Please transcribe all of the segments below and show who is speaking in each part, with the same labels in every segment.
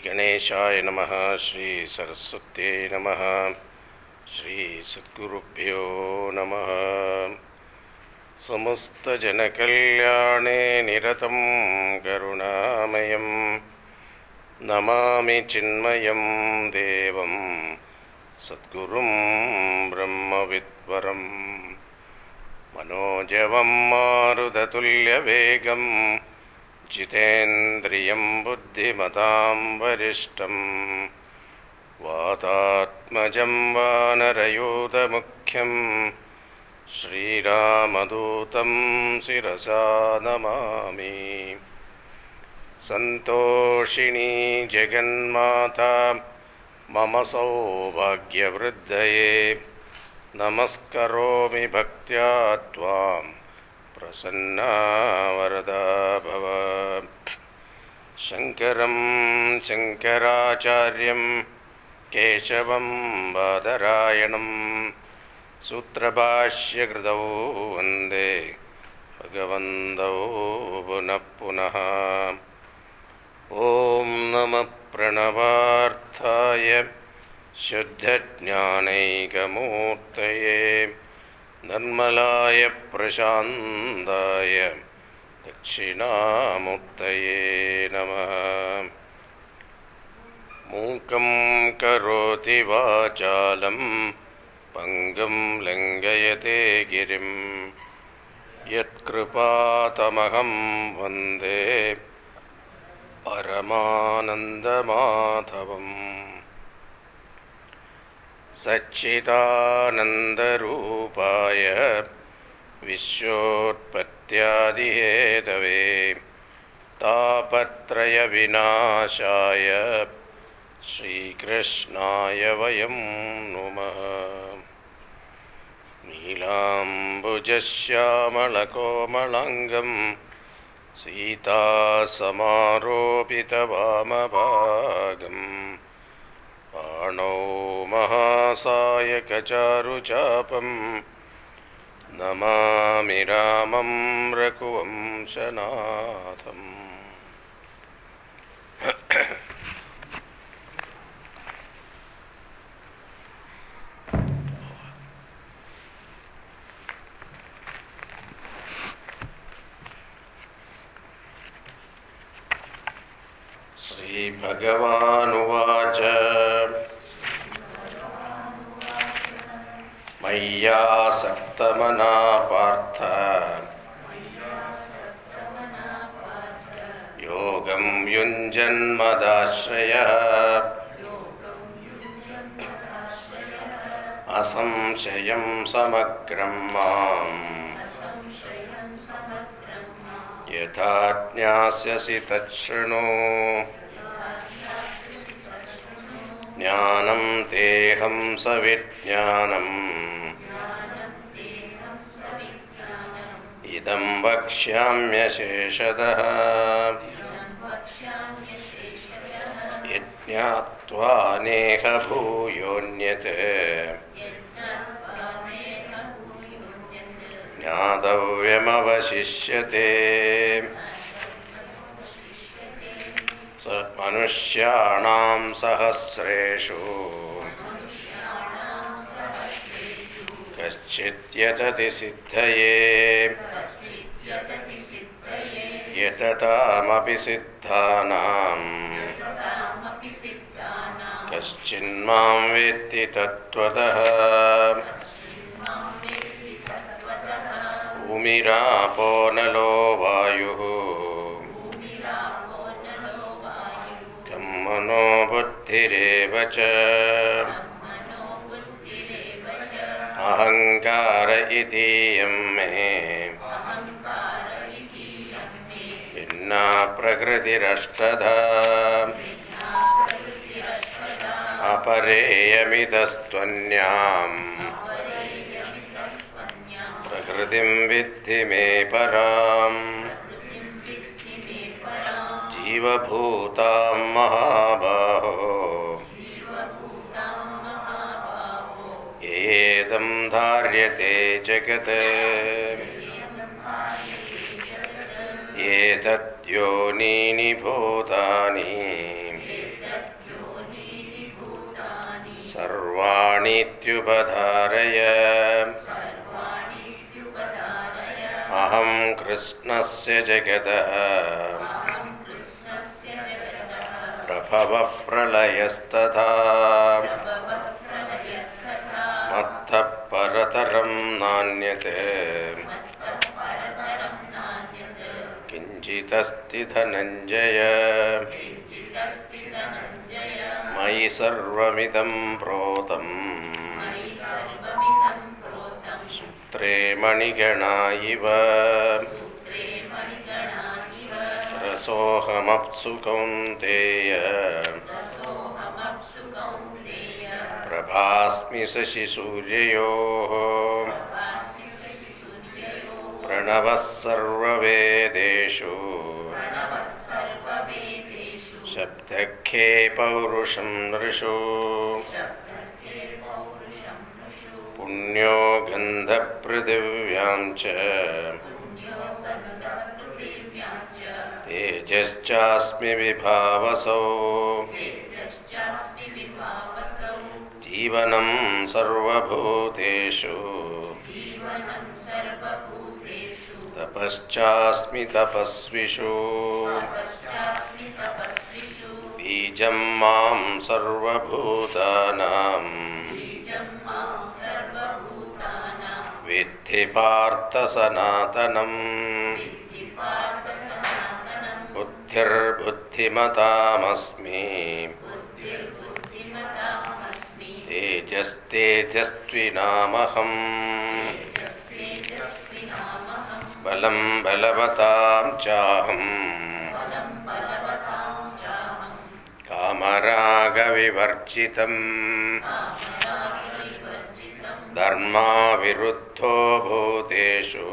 Speaker 1: श्रीगणेशाय नमः श्रीसरस्वत्यै नमः श्रीसद्गुरुभ्यो नमः समस्तजनकल्याणे निरतं करुणामयं नमामि चिन्मयं देवं सद्गुरुं ब्रह्मविद्वरम् मनोजवं मारुदतुल्यवेगं जितेन्द्रियं बुद्धिमतां वरिष्ठं वातात्मजं वानरयूतमुख्यं श्रीरामदूतं शिरसा नमामि सन्तोषिणी जगन्माता मम सौभाग्यवृद्धये नमस्करोमि भक्त्या त्वां प्रसन्ना वरदा भव। शङ्करं शङ्कराचार्यं केशवं बादरायणं सूत्रभाष्यकृतौ वन्दे भगवन्तौ पुनः पुनः। ॐ नमः प्रणवार्थाय शुद्धज्ञानैकमूर्तये निर्मलाय प्रशान्ताय दक्षिणामूर्तये नमः मूकं करोति वाचालं पङ्गं लङ्घयते गिरिं यत्कृपातमहं वन्दे परमानन्दमाधवम् सच्चिदानन्दरूपाय विश्वोत्पत्त्यादिहेतवे तापत्रयविनाशाय श्रीकृष्णाय वयं नुमः। नीलाम्बुजश्यामलकोमलाङ्गं सीतासमारोपितवामभागम् पाणौ महासायकचारुचापं नमामि रामं रघुवंशनाथम्। श्रीभगवानुवाच। मय्यासक्तमना पार्थ। योगं युञ्जन्मदाश्रयः। असंशयं समग्रं माम्। यथा ज्ञास्यसि तच्छृणु। ज्ञानं तेऽहं सविज्ञानम् इदं वक्ष्याम्यशेषतः यज्ञात्वा नेह भूयोऽन्यत् ज्ञातव्यमवशिष्यते स मनुष्याणां सहस्रेषु कश्चिद्यतति सिद्धये यततामपि सिद्धानाम् कश्चिन्मां वेत्ति तत्त्वतः। भूमिरापो नलो वायुः। कं मनो बुद्धिरेव च अहङ्कार इतीयं मे भिन्ना प्रकृतिरष्टधा। अपरेयमिदस्त्वन्याम्। प्रकृतिं विद्धि मे पराम्। जीवभूतां महाबाहो। धार्यते जगत्। एतद्योनीनि भूतानि।
Speaker 2: सर्वाणीत्युपधारय अहं कृष्णस्य जगतः। प्रभवः नान्यते किञ्चिदस्ति मयि सर्वमिदं प्रोतम् सूत्रे मणिगणा इव रसोऽहमप्सु कौन्तेय। प्रभास्मि शशिसूर्ययोः प्रणवः सर्ववेदेषु शब्दखे पौरुषं नृषु। पुण्यो गन्धपृथिव्यां च। तेजश्चास्मि विभावसौ। जीवनं सर्वभूतेषु। तपश्चास्मि तपस्विषु बीजं माँ सर्वभूतानां। विद्धि पार्थ सनातनम्। बुद्धिर्बुद्धिमतामस्मि। तेजस्तेजस्विनामहम्। बलं बलवतां चाहम्। कामरागविवर्जितम्। धर्माविरुद्धो भूतेषु।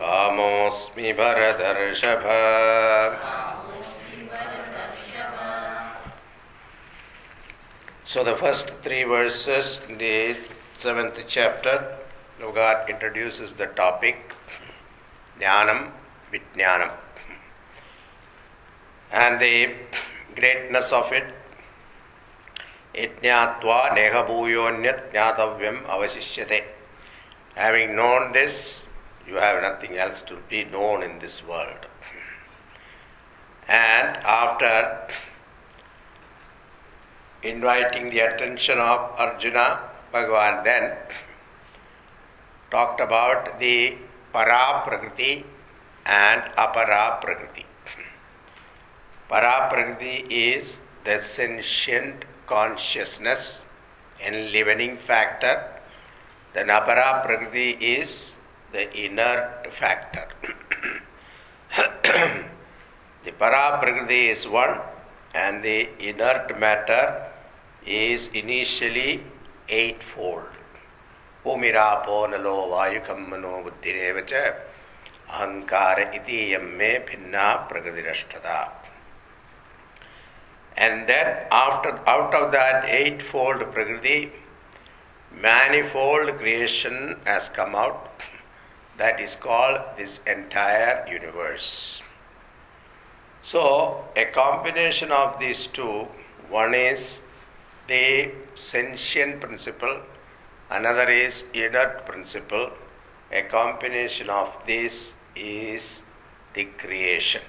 Speaker 2: कामोऽस्मि भरदर्षभ So the first three verses the seventh chapter, God introduces the topic Jnanam Vijnanam and the greatness of it. Ijñātvā nehabhūyonyat jnātavyam avasishyate. Having known this, you have nothing else to be known in this world. And after inviting the attention of Arjuna, Bhagavan then talked about the para prakriti and apara prakriti. Para prakriti is the sentient consciousness, enlivening factor. The apara prakriti is the inert factor. the para prakriti is one and the inert matter is initially eightfold. भूमिरापो नलो वायुकं मनो बुद्धिरेव च अहङ्कार इति मे भिन्ना प्रकृतिरष्टता and then after out of that eightfold prakriti manifold creation has come out that is called this entire universe so a combination of these two one is the sentient principle another is inert principle a combination of this is the creation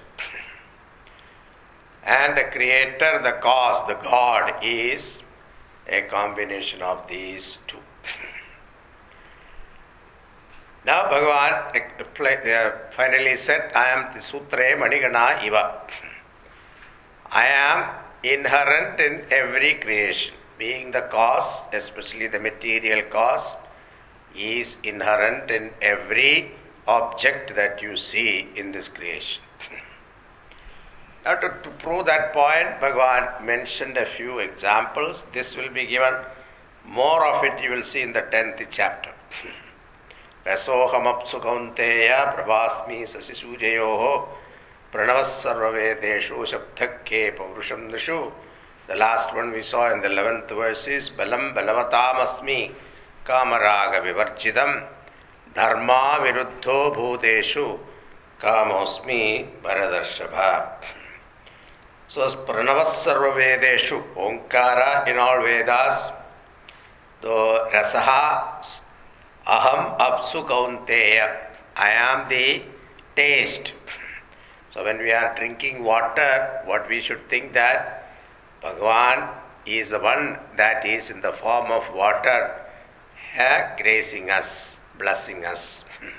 Speaker 2: and the creator, the cause, the God is a combination of these two. Now Bhagavan uh, uh, finally said, I am the Sutre Manigana Iva. I am inherent in every creation. Being the cause, especially the material cause, is inherent in every object that you see in this creation. Now, to, to, prove that point, Bhagavan mentioned a few examples. This will be given, more of it you will see in the 10th chapter. Kaunteya prabhasmi sasisuryayoho pranavas sarvavedeshu shabdhakke paurusham nishu. The last one we saw in the 11th verse is balam balavatamasmi kamaraga vivarchidam dharma viruddho bhuteshu kamosmi bharadarshava. So, Pranava Sarva Vedeshu, Omkara in all Vedas, the Rasaha, Aham Apsu Kaunteya, I am the taste. So, when we are drinking water, what we should think that Bhagavan is the one that is in the form of water, gracing us, blessing us.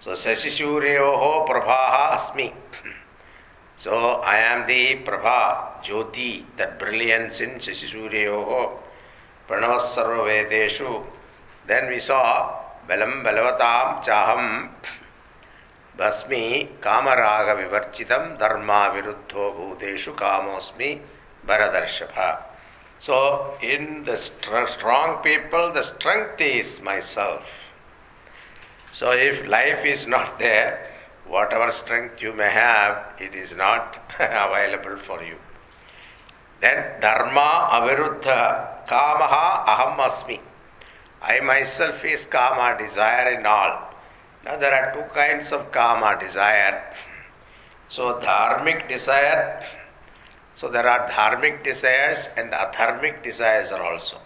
Speaker 2: So, Sasishuryoho Prabhaha Asmi. So I am the Prabha, Jyoti, that brilliance in Shashisuryoho, Pranavasarva Vedeshu. Then we saw Balam Balavatam Chaham Basmi Kamaraga Vivarchitam Dharma Viruddho Bhuteshu Kamosmi Bharadarshapha. So in the strong people, the strength is myself. So if life is not there, whatever strength you may have, it is not available for you. Then dharma aviruddha kamaha aham asmi. I myself is kama, desire in all. Now there are two kinds of kama, desire. So dharmic desire, so there are dharmic desires and adharmic desires are also.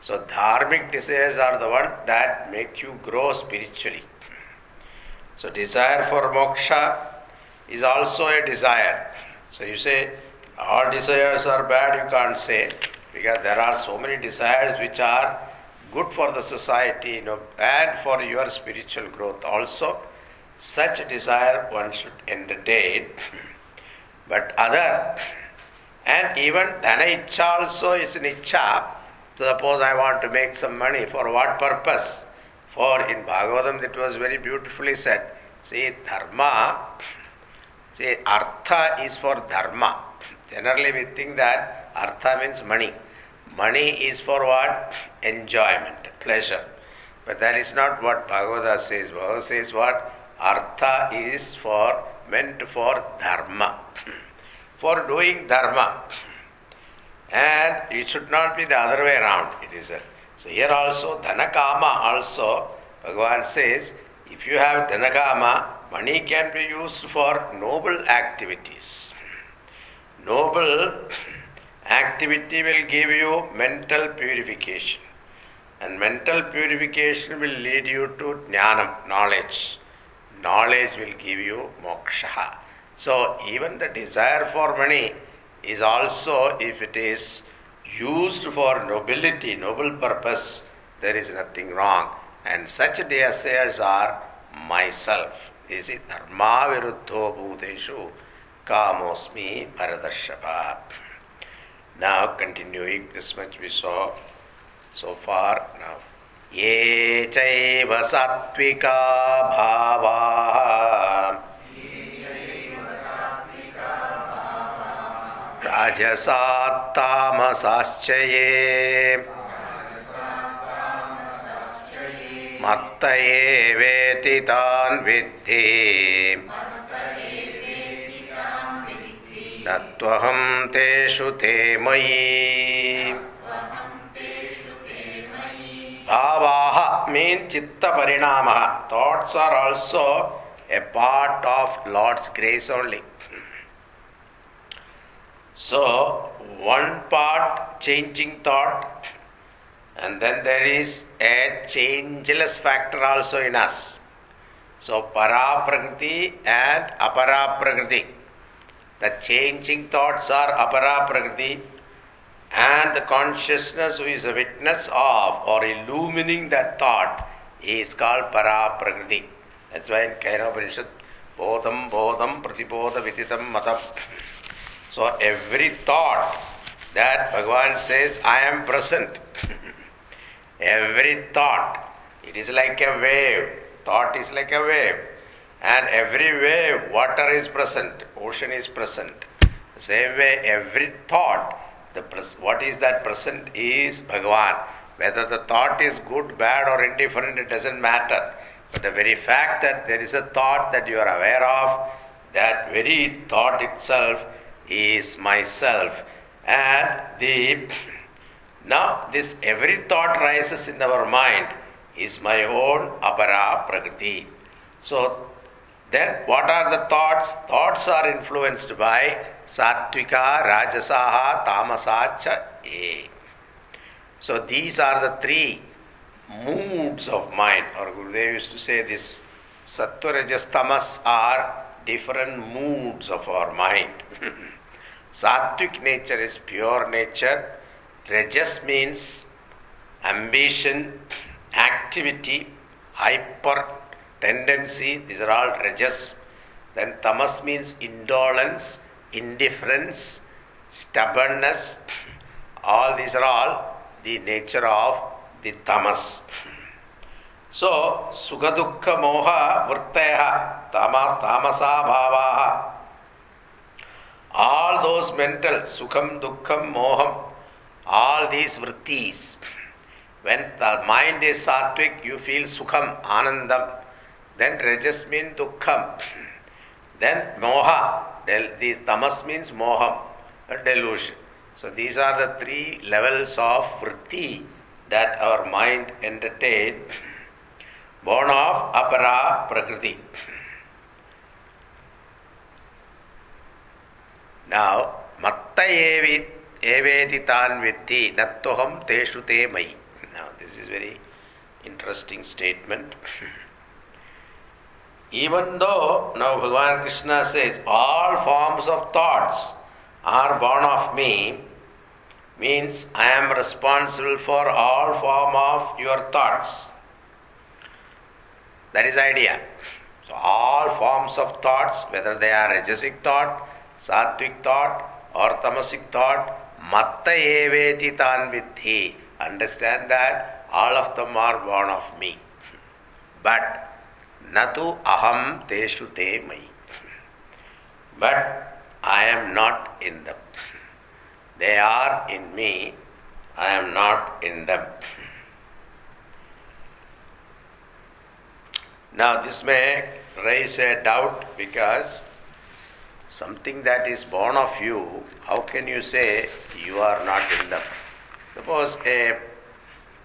Speaker 2: So dharmic desires are the one that make you grow spiritually. So, desire for moksha is also a desire. So, you say all desires are bad, you can't say, because there are so many desires which are good for the society you know, and for your spiritual growth also. Such desire one should entertain, but other and even dhana icha also is an icha. Suppose I want to make some money, for what purpose? For in Bhagavatam it was very beautifully said. See, dharma, see, artha is for dharma. Generally we think that artha means money. Money is for what? Enjoyment, pleasure. But that is not what Bhagavata says. Bhagavata says what? Artha is for meant for dharma. for doing dharma. And it should not be the other way around. It is a, so here also dhanakama also Bhagavan says if you have dhanakama, money can be used for noble activities. Noble activity will give you mental purification. And mental purification will lead you to jnanam, knowledge. Knowledge will give you moksha. So, even the desire for money is also, if it is used for nobility, noble purpose, there is nothing wrong. And such desires are myself. This is dharma viruddho bhuteshu kamosmi bharadarshapa. Now, continuing this much we saw so far. Now, ये चैव सात्विका भावाः। राजसात्तामसाश्च ये मत्त एवेति तान् विद्धि। न तेषु ते मयि। Bhavaha means chitta parinama. Thoughts are also a part of Lord's grace only. So, one part changing thought, and then there is a changeless factor also in us. So, para prakriti and apara prakriti. The changing thoughts are apara prakriti and the consciousness who is a witness of or illumining that thought is called para prakriti. That's why in Kenopanishad, bodham bodham pratibodha viditam matam. So every thought that Bhagavan says, I am present. every thought, it is like a wave. Thought is like a wave. And every wave, water is present, ocean is present. Same way, every thought the pres- what is that present is Bhagavan. Whether the thought is good, bad, or indifferent, it doesn't matter. But the very fact that there is a thought that you are aware of, that very thought itself is myself. And the now this every thought rises in our mind is my own apara prakriti. So Then, what are the thoughts? Thoughts are influenced by sattvika, rajasaha, tamasacha, a. So, these are the three moods of mind. Or Gurudev used to say this sattva, rajas, tamas are different moods of our mind. Sattvic nature is pure nature. Rajas means ambition, activity, hyper tendency, these are all rajas. Then tamas means indolence, indifference, stubbornness. All these are all the nature of the tamas. So, sukha moha vrittaya tamas tamasa bhavaha. All those mental sukham, dukkham, moham, all these vrittis. When the mind is sattvic, you feel sukham, anandam. Then rajas means dukkham. Then moha, these tamas means moham, delusion. So these are the three levels of vritti that our mind entertain, born of apara prakriti. Now, matta evi eveti tan vitti nattoham teshu te mai. Now, this is very interesting statement. Even though now Bhagavan Krishna says all forms of thoughts are born of me, means I am responsible for all form of your thoughts. That is idea. So all forms of thoughts, whether they are rajasic thought, sattvic thought, or tamasic thought, matta eveti tan vidhi. Understand that all of them are born of me. But Natu aham teshu te mai. But I am not in them. They are in me, I am not in them. Now, this may raise a doubt because something that is born of you, how can you say you are not in them? Suppose a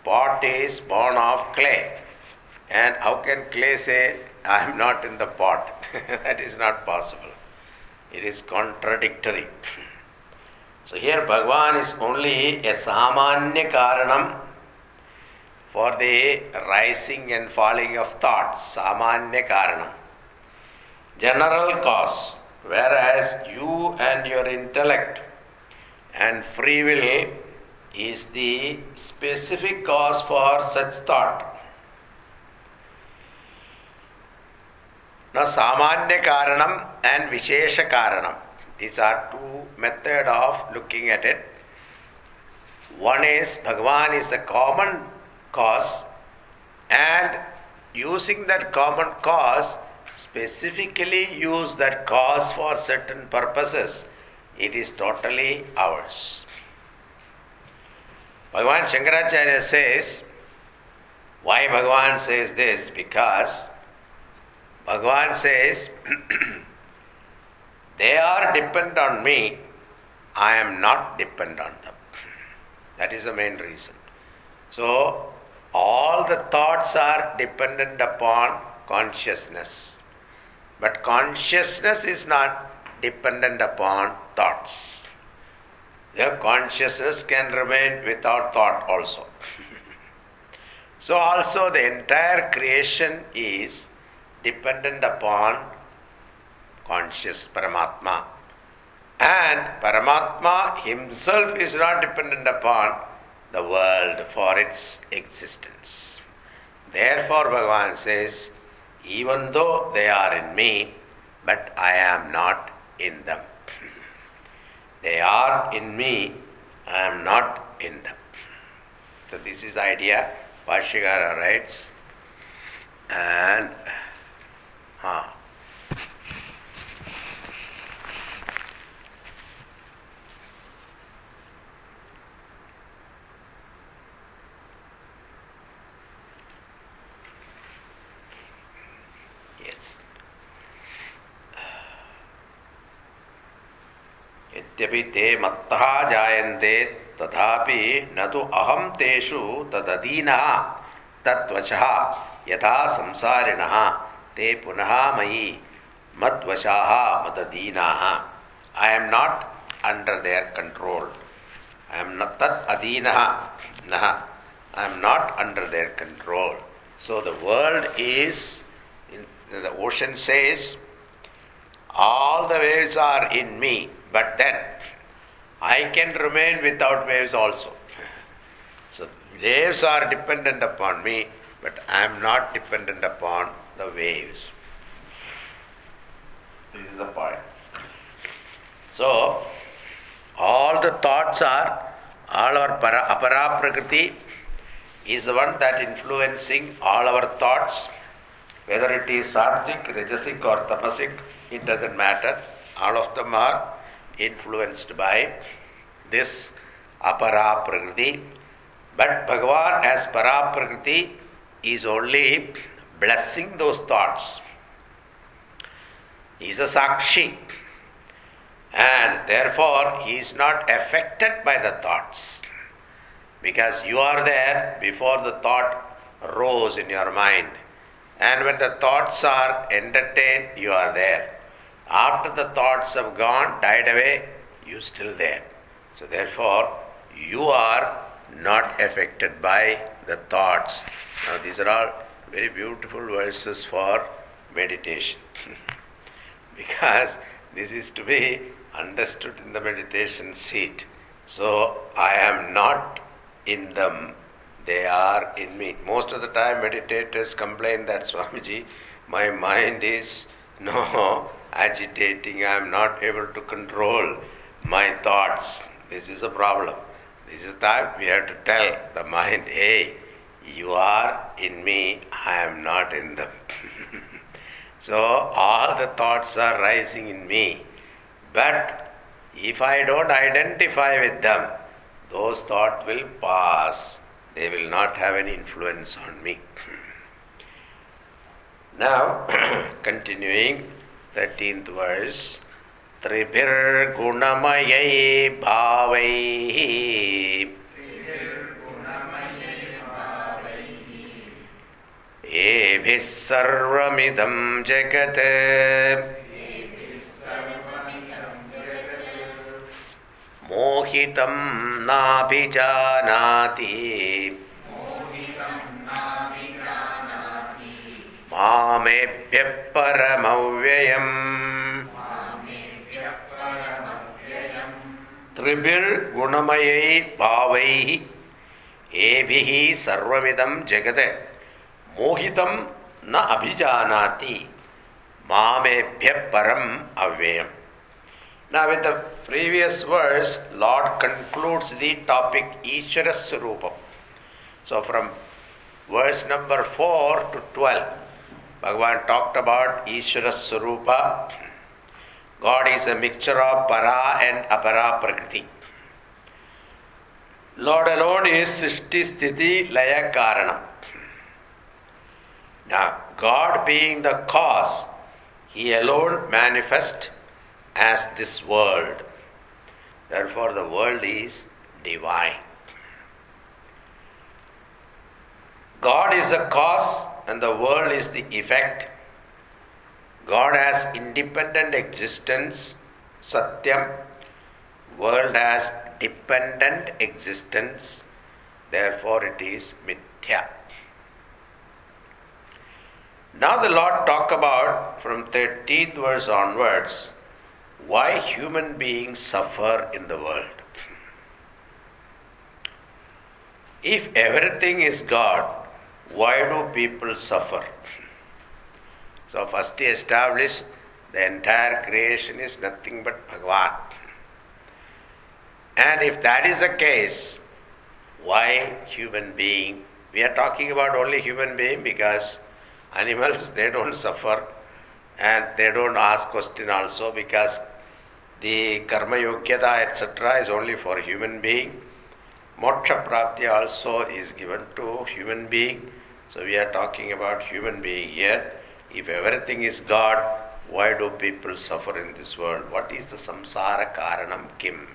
Speaker 2: pot is born of clay. And how can clay say, I am not in the pot? that is not possible. It is contradictory. So here Bhagavan is only a samanya karanam for the rising and falling of thoughts, samanya karanam. General cause, whereas you and your intellect and free will is the specific cause for such thought. Now, Samanya Karanam and Vishesha Karanam. These are two method of looking at it. One is Bhagavan is the common cause, and using that common cause, specifically use that cause for certain purposes, it is totally ours. Bhagavan Shankaracharya says, why Bhagavan says this? Because Bhagavan says, they are dependent on me, I am not dependent on them. That is the main reason. So, all the thoughts are dependent upon consciousness. But consciousness is not dependent upon thoughts. The consciousness can remain without thought also. so, also, the entire creation is dependent upon conscious Paramatma. And Paramatma himself is not dependent upon the world for its existence. Therefore, Bhagavan says, even though they are in me, but I am not in them. they are in me, I am not in them. So, this is the idea. Bhashyakara writes, and हाँ। यद्यपि ते मत्तः जायन्ते तथापि न तु अहं तेषु तदधीनः तत्त्वचः यथा संसारिणः। ते पुनः मयि Madvashaha Madadinaha. I am not under their control. I am not Tat Adinaha. Naha. I am not under their control. So the world is, in, the ocean says, all the waves are in me, but then I can remain without waves also. So waves are dependent upon me, but I am not dependent upon the waves. This is the point. So, all the thoughts are, all our para, is the one that influencing all our thoughts, whether it is sattvic, rajasic or tamasic, it doesn't matter. All of them are influenced by this apara prakriti. But Bhagavan as para prakriti is only blessing those thoughts. He is a sakshi. And therefore, he is not affected by the thoughts. Because you are there before the thought rose in your mind. And when the thoughts are entertained, you are there. After the thoughts have gone, died away, you still there. So therefore, you are not affected by the thoughts. Now these are all very beautiful verses for meditation. because this is to be understood in the meditation seat. So I am not in them, they are in me. Most of the time, meditators complain that Swamiji, my mind is no agitating, I am not able to control my thoughts. This is a problem. This is the time we have to tell the mind, hey, you are in me, I am not in them. so all the thoughts are rising in me. But if I don't identify with them, those thoughts will pass. They will not have any influence on me. now, continuing, 13th verse. त्रिभिर्गुणमयै भावैः एभिः सर्वमिदं जगत् मोहितं नाभिजानाति मामेभ्यः परमव्ययम् त्रिभिर्गुणमयै भावैः एभिः सर्वमिदं जगत् மோகிதம் ந அபிஜானாதி மாமேபிய பரம் Now, in the previous verse, Lord concludes the topic Ishvara Surupam. So, from verse number 4 to 12, Bhagavan talked about Ishvara Surupa. God is a mixture of para and apara. Lord alone is Sishti Sthiti Laya now, God being the cause, He alone manifests as this world. Therefore, the world is divine. God is the cause and the world is the effect. God has independent existence, Satyam. World has dependent existence, therefore it is Mithya. Now the Lord talk about from 13th verse onwards why human beings suffer in the world. If everything is God, why do people suffer? So, first he established the entire creation is nothing but Bhagavan. And if that is the case, why human being? We are talking about only human being because animals they don't suffer and they don't ask question also because the karma yogyata etc. is only for human being. Moksha prapti also is given to human being. So we are talking about human being here. If everything is God, why do people suffer in this world? What is the samsara karanam kim?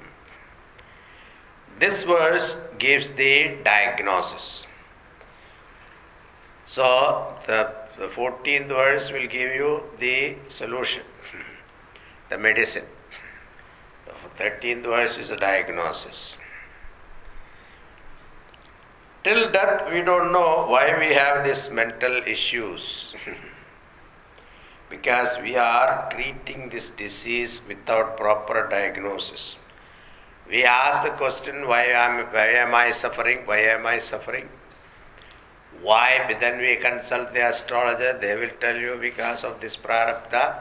Speaker 2: This verse gives the diagnosis. So the the 14th verse will give you the solution, the medicine. The 13th verse is a diagnosis. Till death, we don't know why we have these mental issues. because we are treating this disease without proper diagnosis. We ask the question, why am, why am I suffering? Why am I suffering? Why? Then we consult the astrologer, they will tell you because of this prarabdha,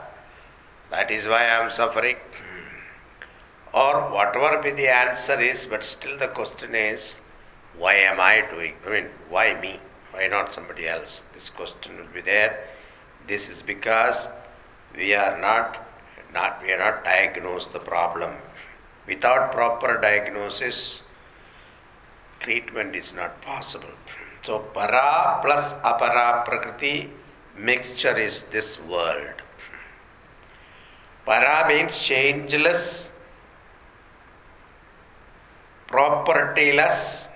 Speaker 2: that is why I am suffering. Hmm. Or whatever be the answer is, but still the question is, why am I doing? I mean, why me? Why not somebody else? This question will be there. This is because we are not, not we are not diagnosed the problem. Without proper diagnosis, treatment is not possible. So para plus apara prakriti mixture is this world. Para means changeless, propertyless,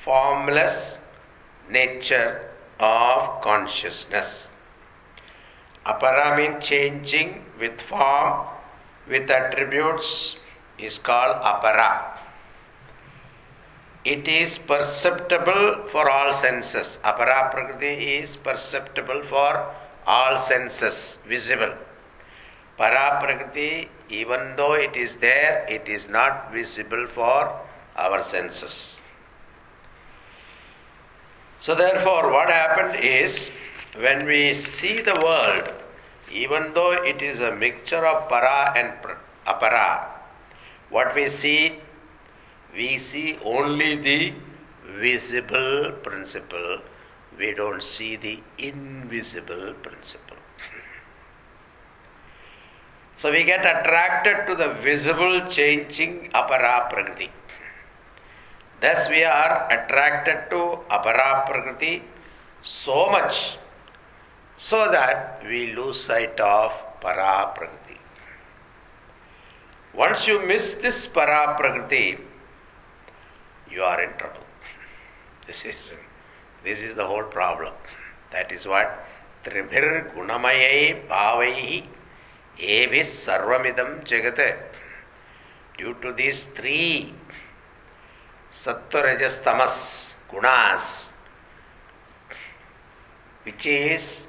Speaker 2: formless nature of consciousness. Apara means changing with form, with attributes, is called apara. It is perceptible for all senses. Apara prakriti is perceptible for all senses, visible. Para prakriti, even though it is there, it is not visible for our senses. So, therefore, what happened is when we see the world, even though it is a mixture of para and apara, what we see, we see only the visible principle, we don't see the invisible principle. So we get attracted to the visible changing apara prakriti. Thus, we are attracted to apara prakriti so much so that we lose sight of para prakriti. Once you miss this para prakriti, you are in trouble. This is this is the whole problem. That is what Tribhir Gunamayai Bhavaihi Evis Sarvamidam Jagat. Due to these three Sattva Gunas, which is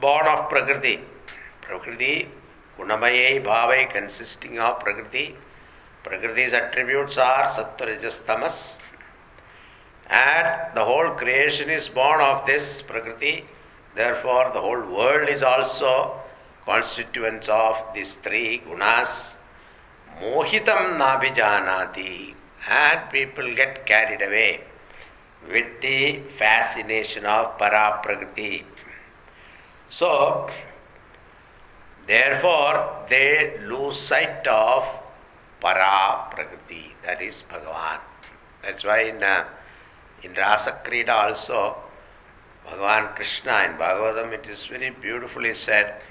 Speaker 2: born of Prakriti. Prakriti, Gunamaye Bhavai consisting of Prakriti. Prakriti's attributes are Sattva. And the whole creation is born of this Prakriti. Therefore, the whole world is also constituents of these three gunas. Mohitam nabhijanati. And people get carried away with the fascination of para prakriti. So, therefore, they lose sight of para prakriti, that is Bhagavan. That's why in, uh, in Rasa also, Bhagavan Krishna in Bhagavatam, it is very beautifully said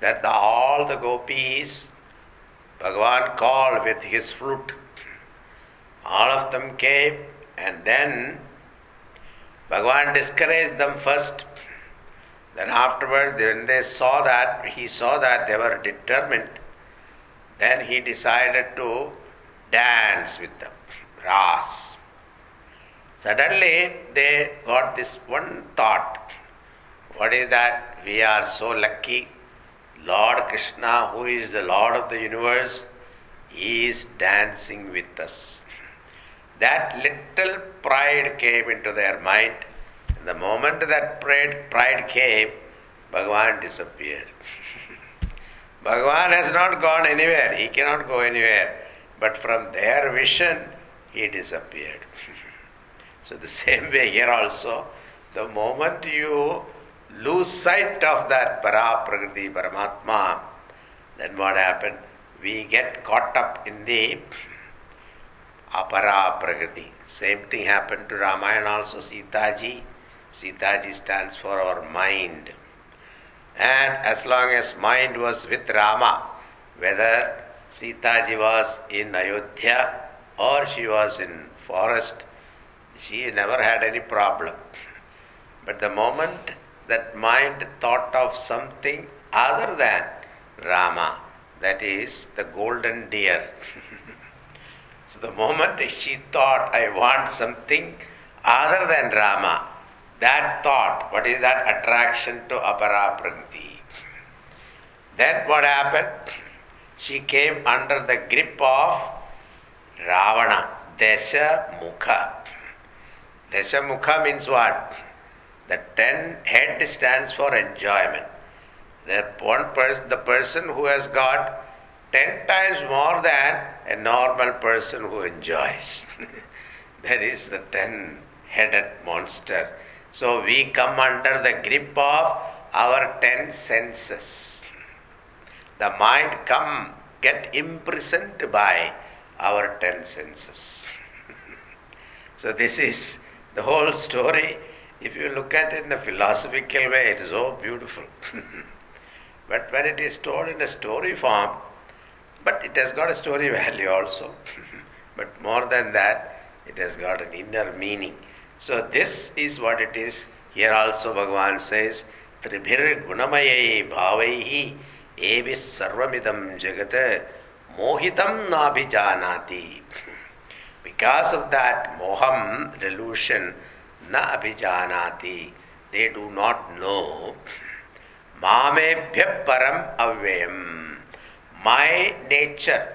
Speaker 2: that the, all the gopis, Bhagavan called with his flute. All of them came and then Bhagavan discouraged them first. Then afterwards, when they saw that, he saw that they were determined, then he decided to dance with them. Ras. Suddenly, they got this one thought. What is that? We are so lucky. Lord Krishna, who is the Lord of the universe, is dancing with us. That little pride came into their mind. The moment that pride, pride came, Bhagavan disappeared. Bhagavan has not gone anywhere, he cannot go anywhere. But from their vision, he disappeared. so, the same way here also, the moment you lose sight of that para prakriti, paramatma, then what happened? We get caught up in the apara prakriti. Same thing happened to Ramayana also, Sitaji. Sitaji stands for our mind. And as long as mind was with Rama, whether Sitaji was in Ayodhya or she was in forest, she never had any problem. But the moment that mind thought of something other than Rama, that is the golden deer. so the moment she thought, I want something other than Rama, that thought, what is that attraction to Apara Prakriti? Then what happened? She came under the grip of Ravana, Desha Mukha. Desha Mukha means what? The ten head stands for enjoyment. The one person, the person who has got ten times more than a normal person who enjoys. that is the ten headed monster. So we come under the grip of our ten senses. The mind come get imprisoned by our ten senses. so this is the whole story. If you look at it in a philosophical way, it is so beautiful. but when it is told in a story form, but it has got a story value also. but more than that, it has got an inner meaning. So this is what it is. Here also Bhagavan says, Tribhir gunamayai bhavaihi evis sarvamidam jagat mohitam nabhijanati. Because of that moham, delusion, na abhijanati, they do not know. Mamebhya param avyayam. My nature,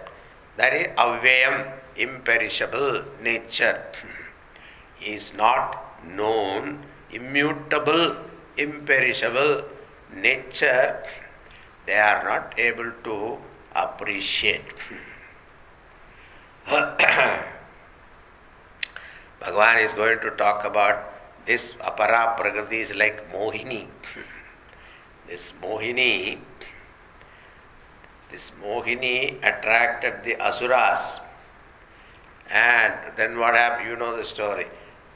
Speaker 2: that is avyayam, imperishable nature, is not known, immutable, imperishable nature, they are not able to appreciate. Bhagavan is going to talk about this apara prakriti is like Mohini. this Mohini, this Mohini attracted the Asuras. And then what happened? You know the story.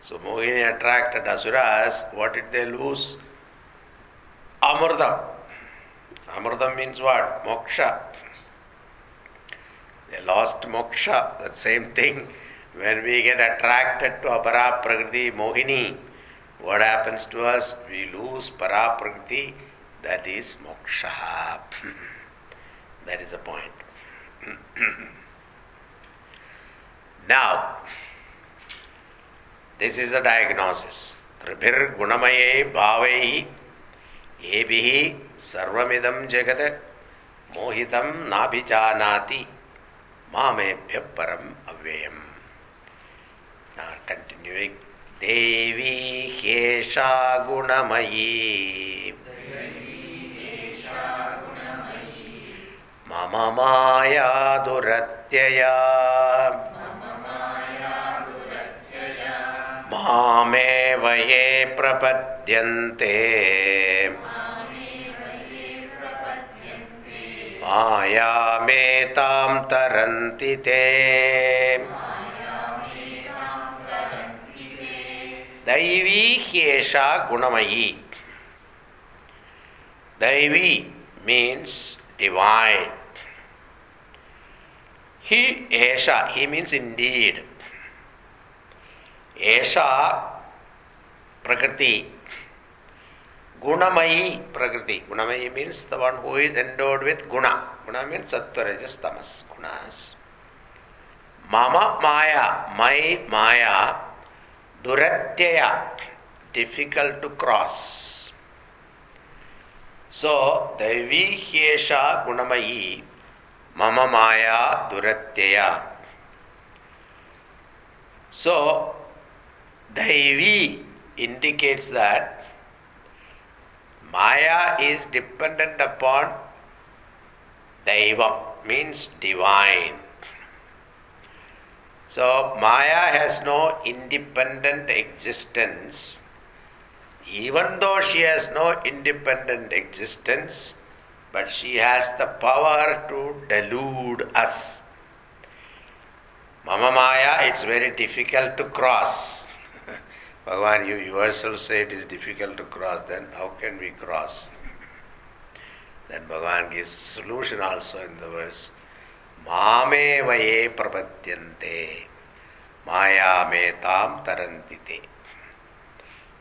Speaker 2: So Mohini attracted Asuras. What did they lose? Amurdam. Amurdam means what? Moksha. They lost moksha. The same thing when we get attracted to apara prakriti mohini, what happens to us? We lose para prakriti, that is moksha. that is the point. now, this is a diagnosis. Tribhir gunamaye bhavaihi ebihi sarvamidam jagat mohitam nabhijanati mamebhya param avyayam. Now continuing. Devi Hesha Gunamayi Mama Maya Duratyaya मामेव ये प्रपद्यन्ते। मायामेतां तरन्ति ते। दैवी ह्येषा गुणमयी। दैवी means divine हि ऐसा ही means indeed Esha, Prakriti. Gunamayi, Prakriti. Gunamayi means the one who is endowed with Guna. Guna means Sattva, Rajas, Tamas. Gunas. Mama Maya, my Maya, Duratyaya, difficult to cross. So, Devi Hyesha Gunamayi Mama Maya Duratyaya. So, Devi indicates that Maya is dependent upon Deva, means divine. So, Maya has no independent existence even though she has no independent existence, but she has the power to delude us. Mama Maya, it's very difficult to cross. Bhagavan, you yourself say it is difficult to cross, then how can we cross? Then Bhagavan gives a solution also in the verse. Mame vaye prapadyante maya metam tarantite.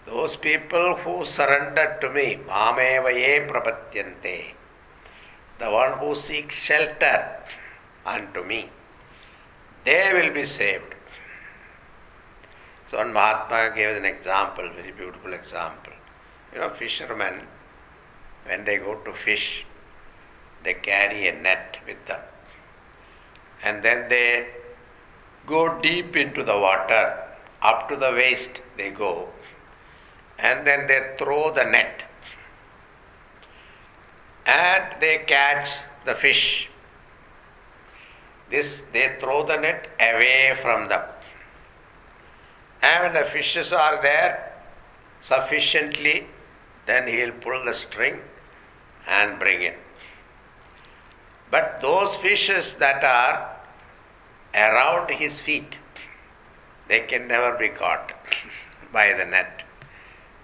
Speaker 2: Those people who surrender to me, Mamevaye Prapatyante, the one who seeks shelter unto me, they will be saved. So one Mahatma gave an example, very beautiful example. You know, fishermen, when they go to fish, they carry a net with them. And then they go deep into the water, up to the waist they go, and then they throw the net. And they catch the fish. This they throw the net away from them. And the fishes are there sufficiently, then he'll pull the string and bring it. But those fishes that are around his feet, they can never be caught by the net.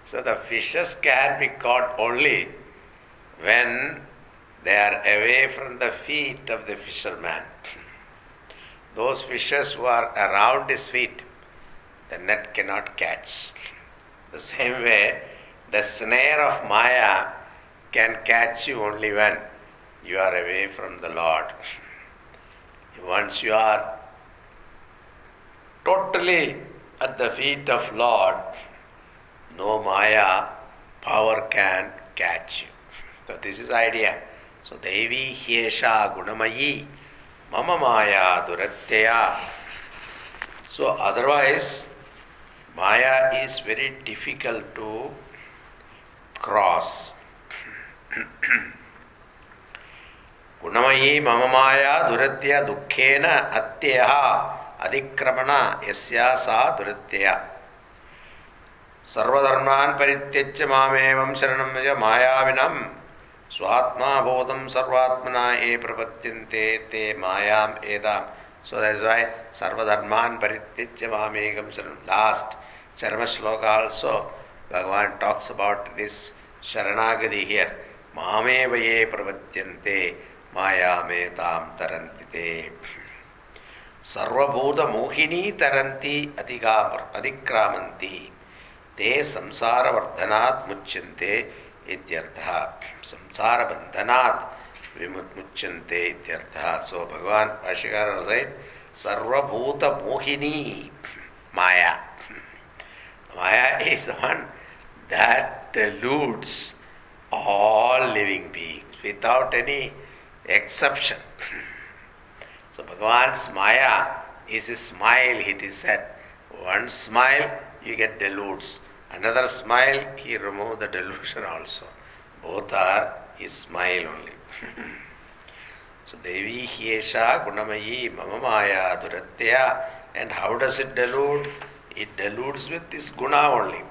Speaker 2: So the fishes can be caught only when they are away from the feet of the fisherman. Those fishes who are around his feet, the net cannot catch. The same way, the snare of Maya can catch you only when you are away from the Lord. Once you are totally at the feet of Lord, no Maya power can catch you. So this is idea. So Devi Hyesha Gunamayi Mama Maya Duratya. So otherwise Maya is very difficult to cross. குணமயி மம மாயா துரத்திய துக்கேன அத்தியா அதிக்கிரமண எஸ்யா சா துரத்தியா சர்வதர்மான் பரித்தியச்ச மாமேவம் சரணம் யஜ மாயாவினம் சுவாத்மா போதம் சர்வாத்மனா ஏ பிரபத்தியந்தே தே மாயாம் ஏதாம் so that's why சர்வதர்மான் பரித்தியச்ச மாமேகம் சரணம் last Charma Shloka also, Bhagavan talks about this Sharanagadi here. Mamevaye pravatyante mayame tam tarantite. சர்வபூத மோகினி தரந்தி அதிகா அதிக்ராமந்தி தே சம்சார வர்தனாத் முச்சந்தே இத்தியர்த்தா சம்சார பந்தனாத் விமுச்சந்தே இத்தியர்த்தா ஸோ பகவான் பாஷிகாரர் சைட் சர்வபூத மோகினி மாயா maya is the one that deludes all living beings without any exception So Bhagavan's Maya is a smile, it is said. One smile, you get deludes. Another smile, he removes the delusion also. Both are his smile only. so Devi Hyesha Gunamayi Mama Maya Duratya. And how does it delude? It deludes with this guna only.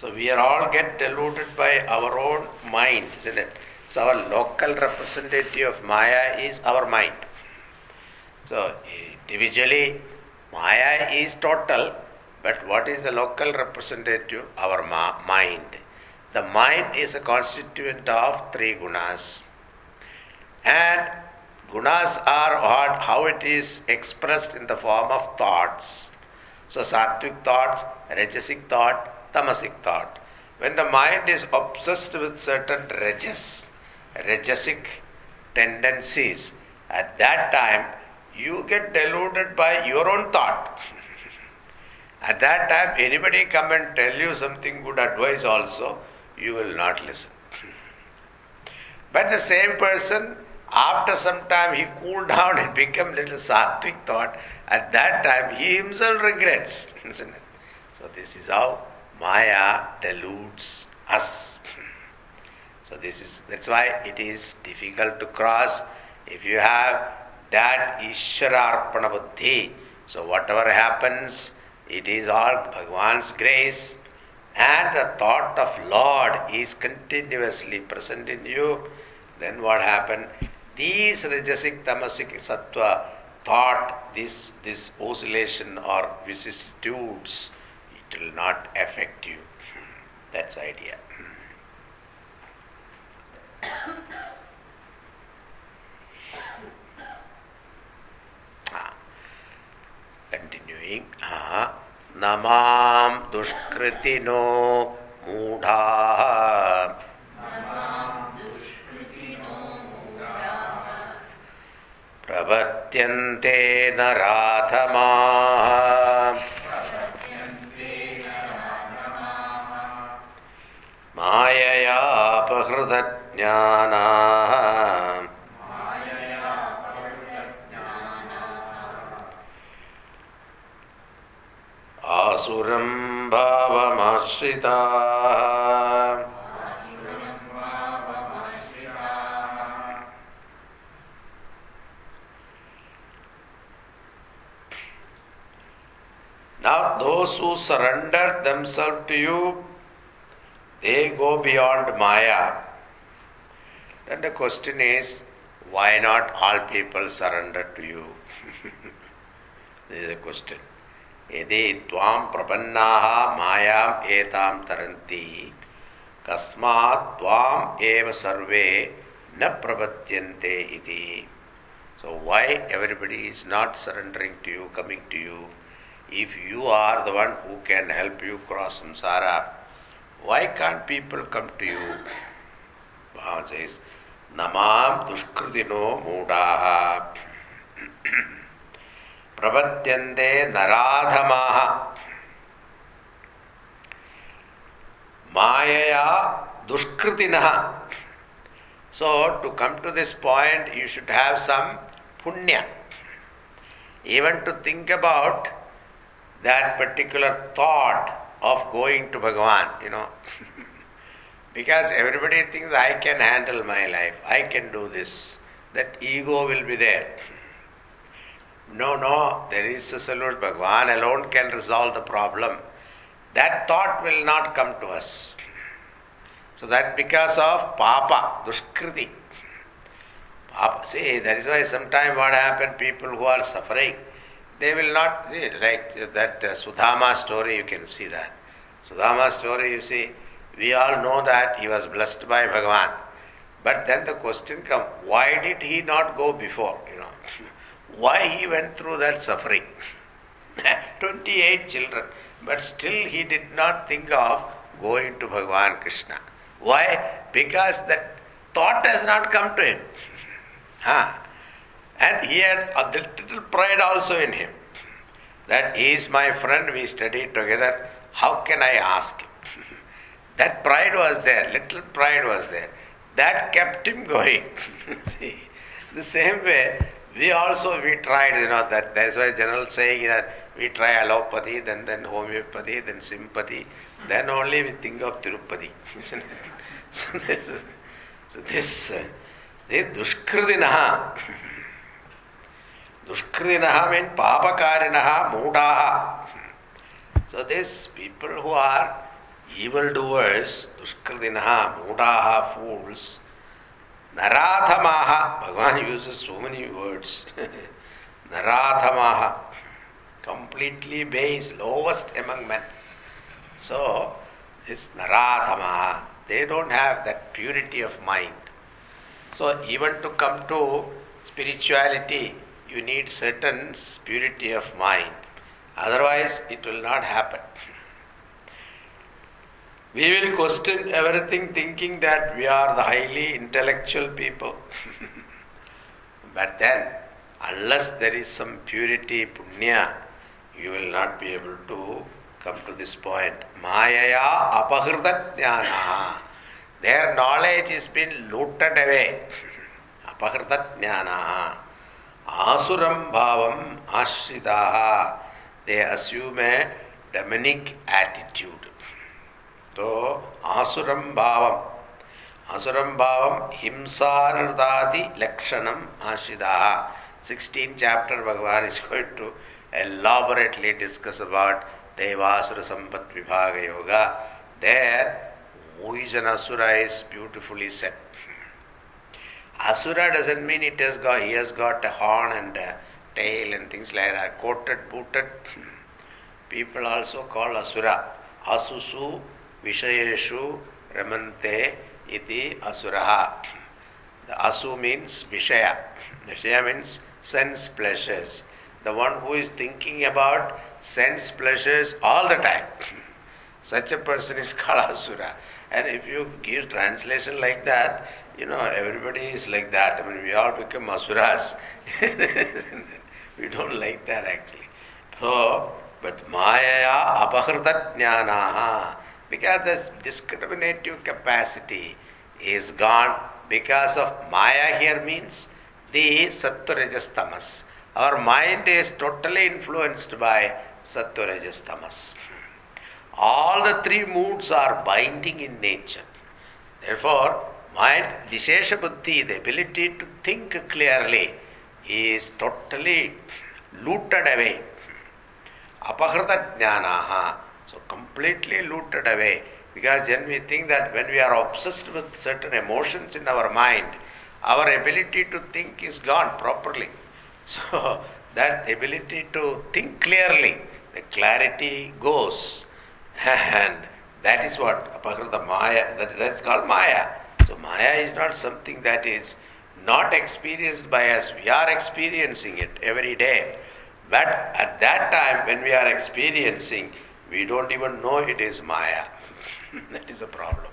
Speaker 2: So we are all get deluded by our own mind, isn't it? So our local representative of Maya is our mind. So individually, Maya is total, but what is the local representative? Our ma- mind. The mind is a constituent of three gunas. And gunas are what, how it is expressed in the form of thoughts. So sattvic thoughts, rajasic thought, tamasic thought. When the mind is obsessed with certain rajas, rajasic tendencies, at that time you get deluded by your own thought. At that time, anybody come and tell you something good advice also, you will not listen. But the same person, after some time, he cooled down and become little sattvic thought. At that time, he himself regrets. so this is how Maya deludes us. So this is that's why it is difficult to cross. If you have that Ishwararpana Buddhi. So whatever happens, it is all Bhagwan's grace and the thought of Lord is continuously present in you. Then what happened? These rajasic, tamasic, sattva thought this, this oscillation or vicissitudes, it will not affect you. That's idea. idea. Ah. Continuing. Ah. Namam dushkritino मूढाः प्रपद्यन्ते नराधमाः। माययापहृतज्ञानाः। आसुरं भावमाश्रिताः Now, those who surrender themselves to you, they go beyond Maya. Then the question is, why not all people surrender to you? this is a question. यदि त्वां प्रपन्नाः मायाम् एतां तरन्ति कस्मात् त्वाम् एव सर्वे न प्रपद्यन्ते इति So why everybody is not surrendering to you, coming to you? if you are the one who can help you cross samsara, why can't people come to you? Bhava says, Namam dushkritino moodaha prapadyante naradhamaha mayaya dushkritinaha. So, to come to this point, you should have some punya. Even to think about that particular thought of going to Bhagavan, you know. because everybody thinks I can handle my life, I can do this. That ego will be there. No, no, there is a solution. Bhagavan alone can resolve the problem. That thought will not come to us. So that because of papa, dushkriti. Papa, see, that is why sometimes what happened, people who are suffering, they will not like that uh, Sudama story. You can see that Sudama story. You see, we all know that he was blessed by Bhagavan, but then the question comes: Why did he not go before? You know, why he went through that suffering? Twenty-eight children, but still he did not think of going to Bhagavan Krishna. Why? Because that thought has not come to him. Huh? And he had a little pride also in him that he is my friend, we studied together. How can I ask him? that pride was there, little pride was there. That kept him going. See, the same way, we also we tried, you know, that that's why general saying that we try allopathy, then then homeopathy, then sympathy, then only we think of Tirupati. Isn't it? So this, so this, uh, this dushkridinaha. Dushkridinaha means papakarinaha moodaha. So these people who are evildoers, dushkridinaha, moodaha, fools, narathamaha, Bhagavan uses so many words. narathamaha, completely base, lowest among men. So, this narathamaha, they don't have that purity of mind. So, even to come to spirituality, you need certain purity of mind. Otherwise, it will not happen. We will question everything thinking that we are the highly intellectual people. but then, unless there is some purity, punya, you will not be able to come to this point. Mayaya apahrita jnana. Their knowledge has been looted away. Apahrita jnana. Asuram bhavam ashritaha. They assume a demonic attitude. So, asuram bhavam. Asuram bhavam himsanardadi lakshanam ashritaha. 16th chapter Bhagavan is going to elaborately discuss about Devasura Sampat Vibhaga Yoga. There, who is an Asura is beautifully said. Asura doesn't mean it has got he has got a horn and a tail and things like that. Coated, booted. People also call Asura. Asusu Vishayeshu Ramante iti Asuraha. The Asu means Vishaya. Vishaya means sense pleasures. the one who is thinking about sense pleasures all the time. Such a person is called asura. And if you give translation like that, you know, everybody is like that. I mean, we all become asuras. we don't like that actually. So, but maya apahrita jnanaha, because the discriminative capacity is gone because of maya here means the sattva tamas. Our mind is totally influenced by sattva tamas. All the three moods are binding in nature. Therefore, mind, Vishesha Buddhi, the ability to think clearly, is totally looted away. Apahrita jnanaha. So, completely looted away. Because then we think that when we are obsessed with certain emotions in our mind, our ability to think is gone properly. So, that ability to think clearly, the clarity goes. And that is what apahrita maya, that, that's called maya. So maya is not something that is not experienced by us. We are experiencing it every day. But at that time when we are experiencing, we don't even know it is maya. that is a problem.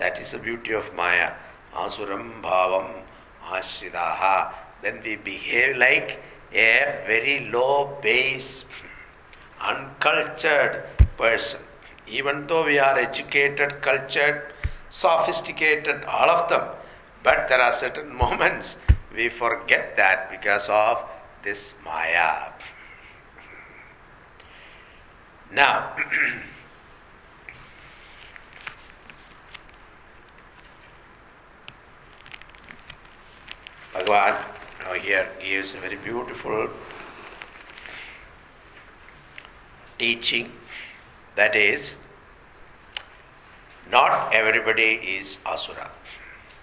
Speaker 2: That is the beauty of maya. Asuram bhavam ashridaha. Then we behave like a very low base, uncultured person even though we are educated, cultured, sophisticated, all of them, but there are certain moments we forget that because of this Maya. Now, Bhagavan now here gives a very beautiful teaching that is, not everybody is asura.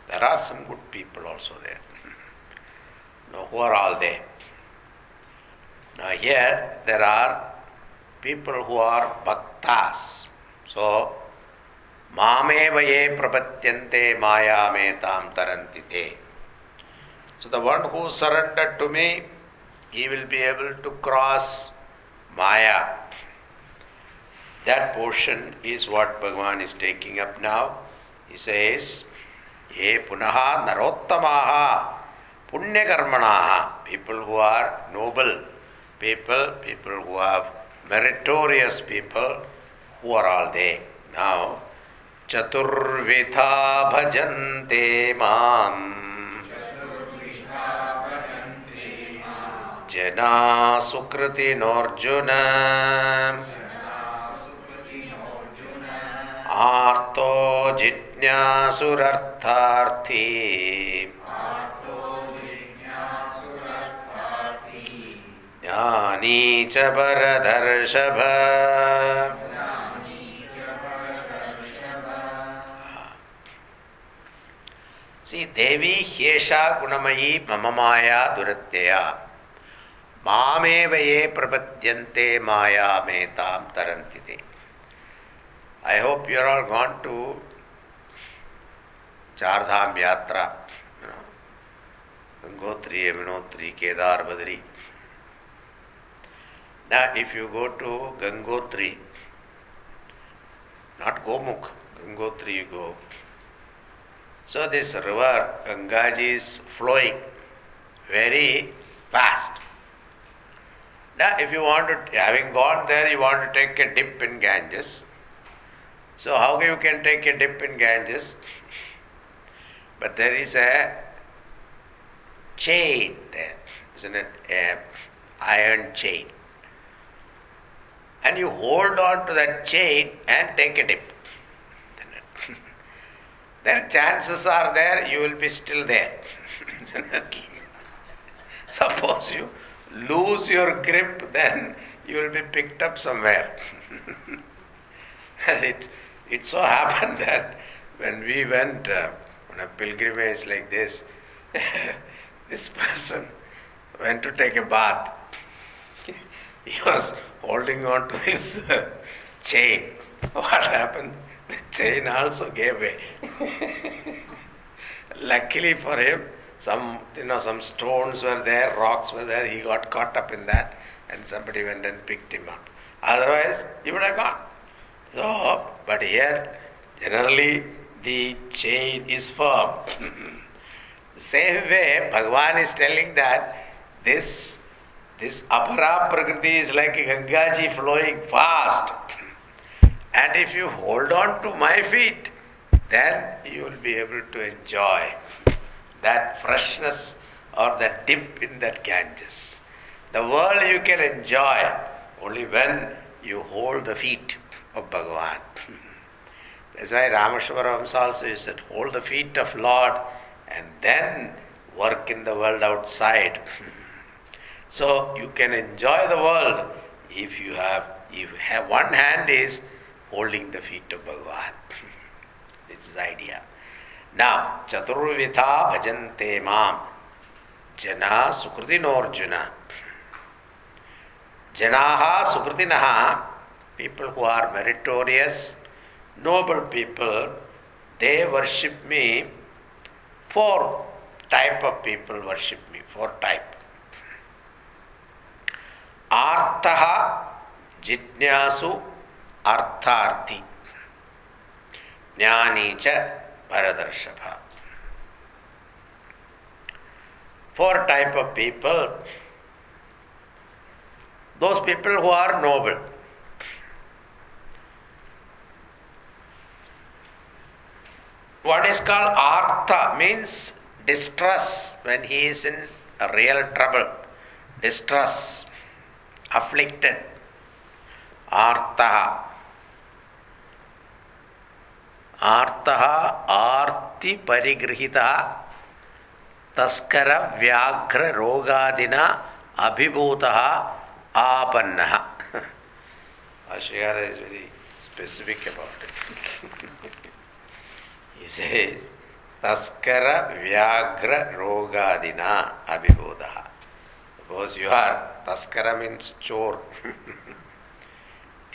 Speaker 2: There are some good people also there. Now, who are all they? Now, here there are people who are bhaktas. So, Mameva ye prapatyante maya me tam tarantite. So, the one who surrendered to me, he will be able to cross Maya that portion is what Bhagavan is taking up now. He says, Ye punaha narottamaha punyakarmanaha, people who are noble people, people who have meritorious people, who are all they? Now, Chaturvidha bhajante mam जना सुकृतिनोऽर्जुन आर्तो जिज्ञासुरर्थार्थी। ज्ञानी च परदर्शभ सी देवी ह्येषा गुणमयी मम माया दुरत्यया। मामेव ये प्रपद्यन्ते माया मेतां तरन्ति ते। I hope you are all gone to Char Dham Yatra, you know, Gangotri, Yamunotri, Kedar, Badri. Now, if you go to Gangotri, not Gomukh, Gangotri you go. So this river Gangaji is flowing very fast. Now, if you want to, having gone there, you want to take a dip in Ganges, so, how you can take a dip in Ganges? But there is a chain there, isn't it? A iron chain. And you hold on to that chain and take a dip. then chances are there you will be still there. Suppose you lose your grip, then you will be picked up somewhere. it, it so happened that when we went uh, on a pilgrimage like this, this person went to take a bath. he was holding on to this chain. What happened? The chain also gave way. Luckily for him, some you know some stones were there, rocks were there. He got caught up in that, and somebody went and picked him up. Otherwise, he would have gone. So, but here generally the chain is firm. same way, Bhagavan is telling that this this apara prakriti is like a Gangaji flowing fast. And if you hold on to my feet, then you will be able to enjoy that freshness or that dip in that Ganges. The world you can enjoy only when you hold the feet of Bhagavan. Hmm. That's why Rameshwara also said, hold the feet of Lord and then work in the world outside. Hmm. so you can enjoy the world if you have if have one hand is holding the feet of Bhagavan. Hmm. this is the idea. Now, Chaturvitha bhajante mam jana sukritinarjuna. Janaha sukritinaha, people who are meritorious, noble people, they worship me. Four type of people worship me. Four type. Arthaha, jitnyasu, artharthi, jnani cha paradarshapha. Four type of people. Those people who are noble. What is called artha means distress when he is in real trouble, distress, afflicted. Artha. आर्तः Aarti परिगृहितः तस्कर व्याघ्र रोगादिना अभिभूतः आपन्नः Ashigara is very specific about it. तस्कर व्याघ्र रोगादिना अभिभूत suppose you are तस्कर means चोर.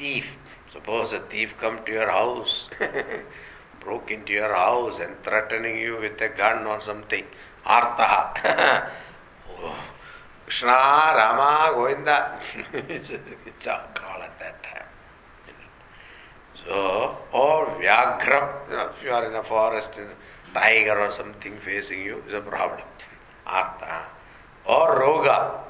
Speaker 2: Thief suppose thief come to your house broke into your house and threatening you with a gun और something आर्ता Krishna Rama Govinda So, or Vyagram, you know, if you are in a forest, and a tiger or something facing you is a problem. Artha. Or Roga,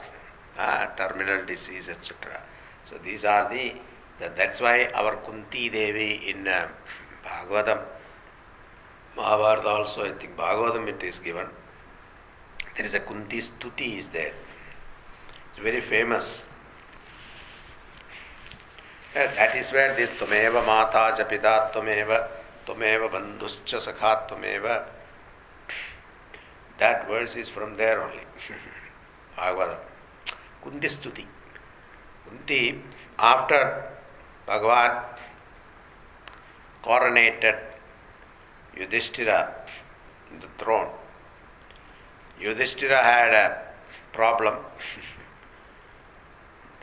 Speaker 2: uh, terminal disease, etc. So, these are the, the, that's why our Kunti Devi in uh, Bhagavatam, Mahabharata also, I think Bhagavatam it is given. There is a Kunti Stuti is there. It's very famous. Uh, that is where this Tumeva Mata Japita Tumeva Tumeva Bandhuscha Sakha Tumeva that verse is from there only. Bhagavatam. Kunti Stuti. Kunti, after Bhagavan coronated Yudhishthira in the throne, Yudhishthira had a problem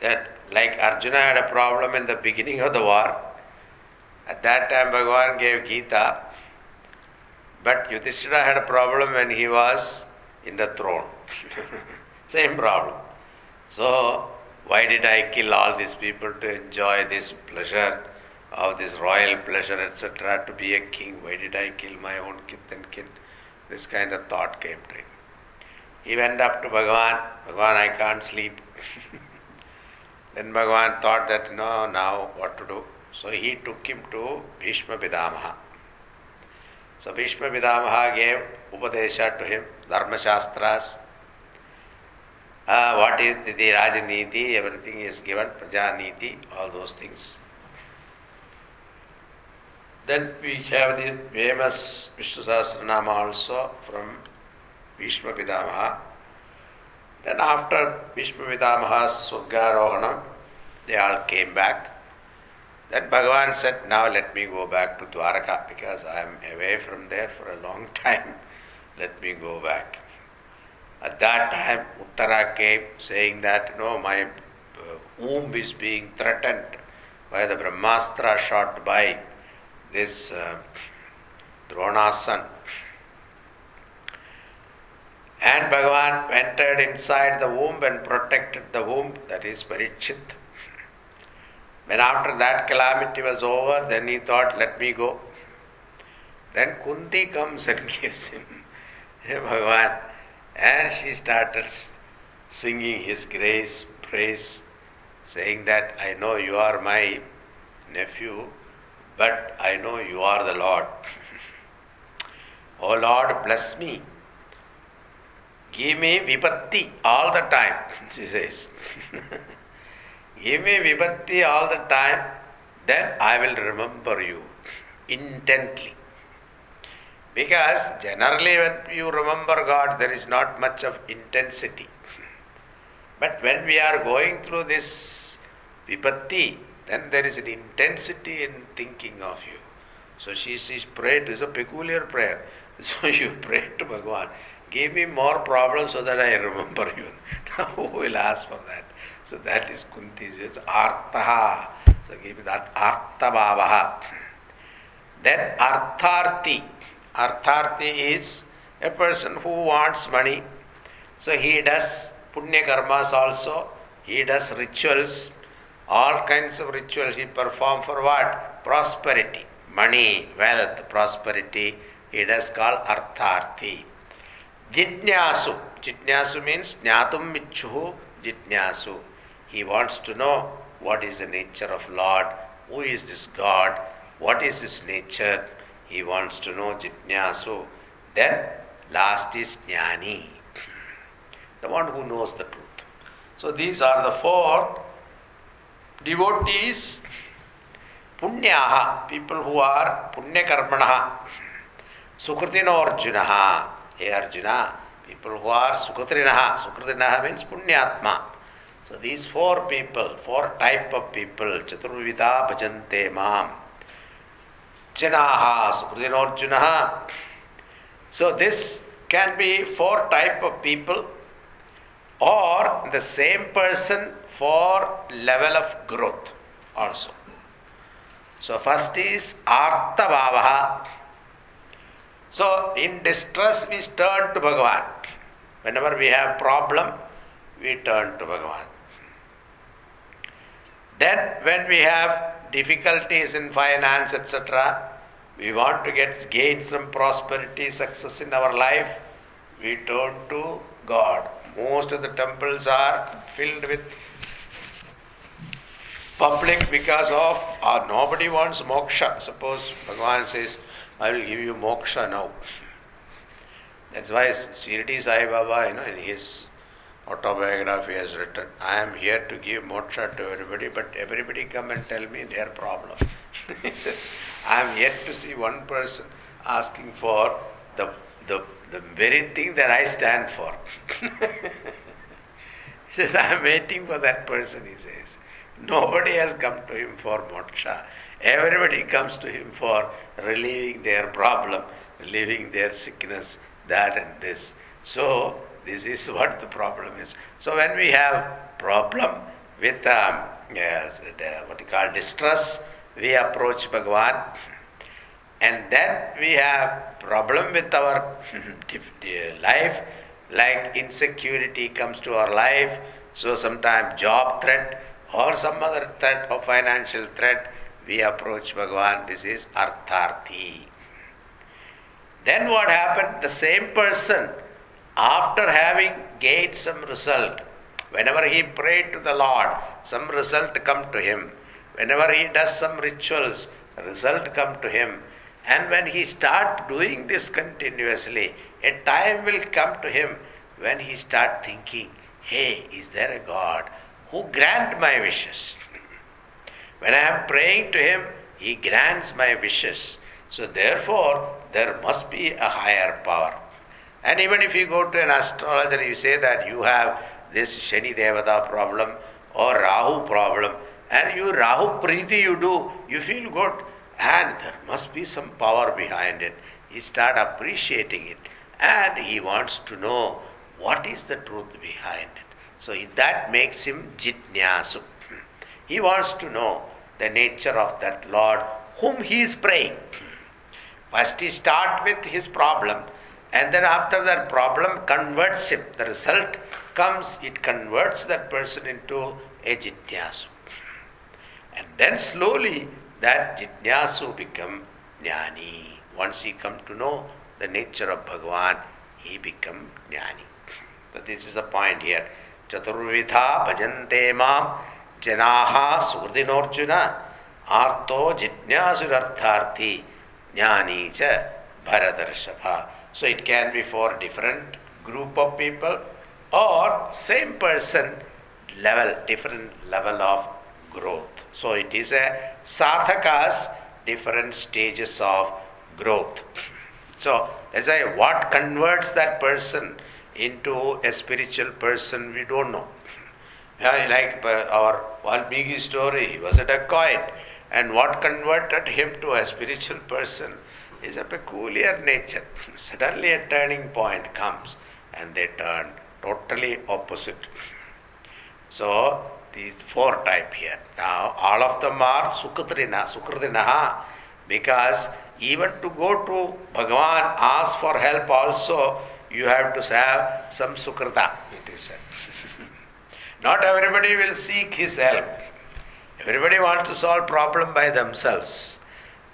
Speaker 2: that like Arjuna had a problem in the beginning of the war. At that time Bhagavan gave Gita, but Yudhishthira had a problem when he was in the throne. Same problem. So, why did I kill all these people to enjoy this pleasure of this royal pleasure, etc., to be a king? Why did I kill my own kith and kin? This kind of thought came to him. He went up to Bhagavan, Bhagavan, I can't sleep. then Bhagavan thought that, no, now what to do? So he took him to Bhishma Pidamaha. So Bhishma Pidamaha gave Upadesha to him, Dharma Shastras, uh, what is the, the Rajaniti, everything is given, Prajaniti, all those things. Then we have the famous Vishnu Sahasranama also from Bhishma Pidamaha. Then after Bhishma Pidamaha's Swargarohanam, they all came back. Then Bhagavan said, Now let me go back to Dwaraka because I am away from there for a long time. Let me go back. At that time, Uttara came saying that, No, my uh, womb is being threatened by the Brahmastra shot by this uh, son. And Bhagavan entered inside the womb and protected the womb, that is Parikshit. When after that calamity was over, then he thought, let me go. Then Kunti comes and gives him Bhagavan. And she started singing his grace, praise, saying that I know you are my nephew, but I know you are the Lord. oh Lord, bless me. Give me vipatti all the time, she says. Give me vipatti all the time, then I will remember you intently. Because generally, when you remember God, there is not much of intensity. But when we are going through this vipatti, then there is an intensity in thinking of you. So she, she prayed, it's a peculiar prayer. So you pray to Bhagavan, give me more problems so that I remember you. Now who will ask for that? So that is Kunti's, it's artaha. So give me that artabhavaha. Then artharti. Artharti is a person who wants money. So he does punya karmas also. He does rituals. All kinds of rituals he perform for what? Prosperity. Money, wealth, prosperity. He does call artharti. Jitnyasu. Jitnyasu means jnatum michuhu jitnyasu. He wants to know what is the nature of Lord, who is this God, what is his nature, he wants to know Jitnyasu. Then last is Jnani, the one who knows the truth. So these are the four devotees, Punyaha, people who are Punyakarmanaha, Sukritino Arjunaha. Sukritinaha means Punyatma. So these four people, four type of people, Chaturvida Bhajante Mam. Janaha, Sukritinorjunaha. So this can be four type of people or the same person for level of growth also. So first is Artha So in distress we turn to Bhagavan. Whenever we have problem, we turn to Bhagavan. Then when we have difficulties in finance, etc., we want to get gain some prosperity, success in our life, we turn to God. Most of the temples are filled with public because of uh, nobody wants moksha. Suppose Bhagavan says, I will give you moksha now. That's why Shirdi Sai Baba, you know, in his autobiography has written, I am here to give moksha to everybody, but everybody come and tell me their problem. he said, I am yet to see one person asking for the, the, the very thing that I stand for. he says, I am waiting for that person, he says. Nobody has come to him for moksha. Everybody comes to him for relieving their problem, relieving their sickness, that and this. So this is what the problem is. So when we have problem with um, yes, what you call distress, we approach Bhagavan. And then we have problem with our life, like insecurity comes to our life. So sometimes job threat or some other threat or financial threat, we approach Bhagavan. This is artharthi. Then what happened? The same person after having gained some result, whenever he prayed to the Lord, some result come to him. Whenever he does some rituals, result come to him. And when he start doing this continuously, a time will come to him when he start thinking, hey, is there a God who grant my wishes? When I am praying to him, he grants my wishes. So therefore, there must be a higher power. And even if you go to an astrologer, you say that you have this Shani Devata problem or Rahu problem, and you Rahu Preeti you do, you feel good, and there must be some power behind it. He start appreciating it, and he wants to know what is the truth behind it. So that makes him jitnyasu. He wants to know the nature of that Lord whom he is praying. First he start with his problem and then after that problem converts him. The result comes, it converts that person into a jitnyasu. And then slowly that jitnyasu become jnani. Once he come to know the nature of Bhagavan, he become jnani. So this is the point here. Chaturvidha bhajante mam janaha surdhinorjuna arto jitnyasurartharthi jnani cha bharadarshava. So it can be for different group of people or same person level, different level of growth. So it is a sadhakas different stages of growth. So as I what converts that person into a spiritual person we don't know. Like our Valmiki story, he was a dacoit, and what converted him to a spiritual person is a peculiar nature. Suddenly a turning point comes and they turn totally opposite. So these four type here. Now all of them are sukatrina, sukradinaha, because even to go to Bhagavan, ask for help also, you have to have some sukrata, it is said. Not everybody will seek his help. Everybody wants to solve problem by themselves.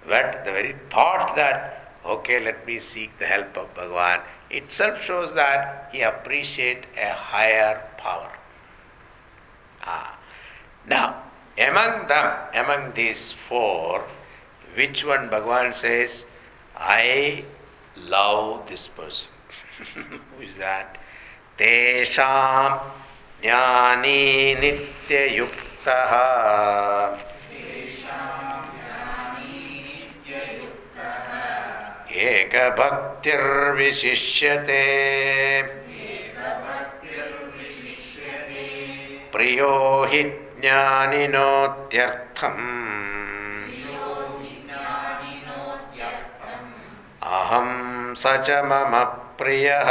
Speaker 2: But the very thought that, okay, let me seek the help of Bhagavan, itself shows that he appreciates a higher power. Ah. Now, among them, among these four, which one Bhagavan says, I love this person? Who is that? Tesham nitya yuktaha एकभक्तिर्विशिष्यते। प्रियो हि ज्ञानिनोत्यर्थम्। अहं स च मम प्रियः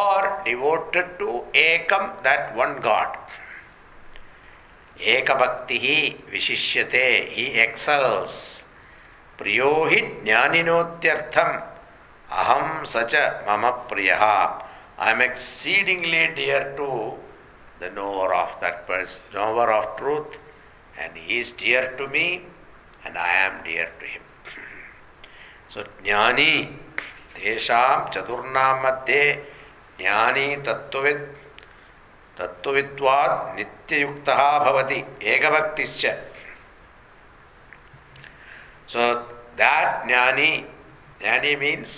Speaker 2: or devoted to ekam, that one God. Ekabhaktihi vishishyate, he excels. Priyohi jnaninotyartham aham sacha mama priyaha. I am exceedingly dear to the knower of that person, knower of truth, and he is dear to me, and I am dear to him. So, jnani, tesham chaturnamadde ज्ञानी तत्वित् तत्वित्वात् नित्ययुक्तः भवति एकभक्तिश्च। So that jnani jnani means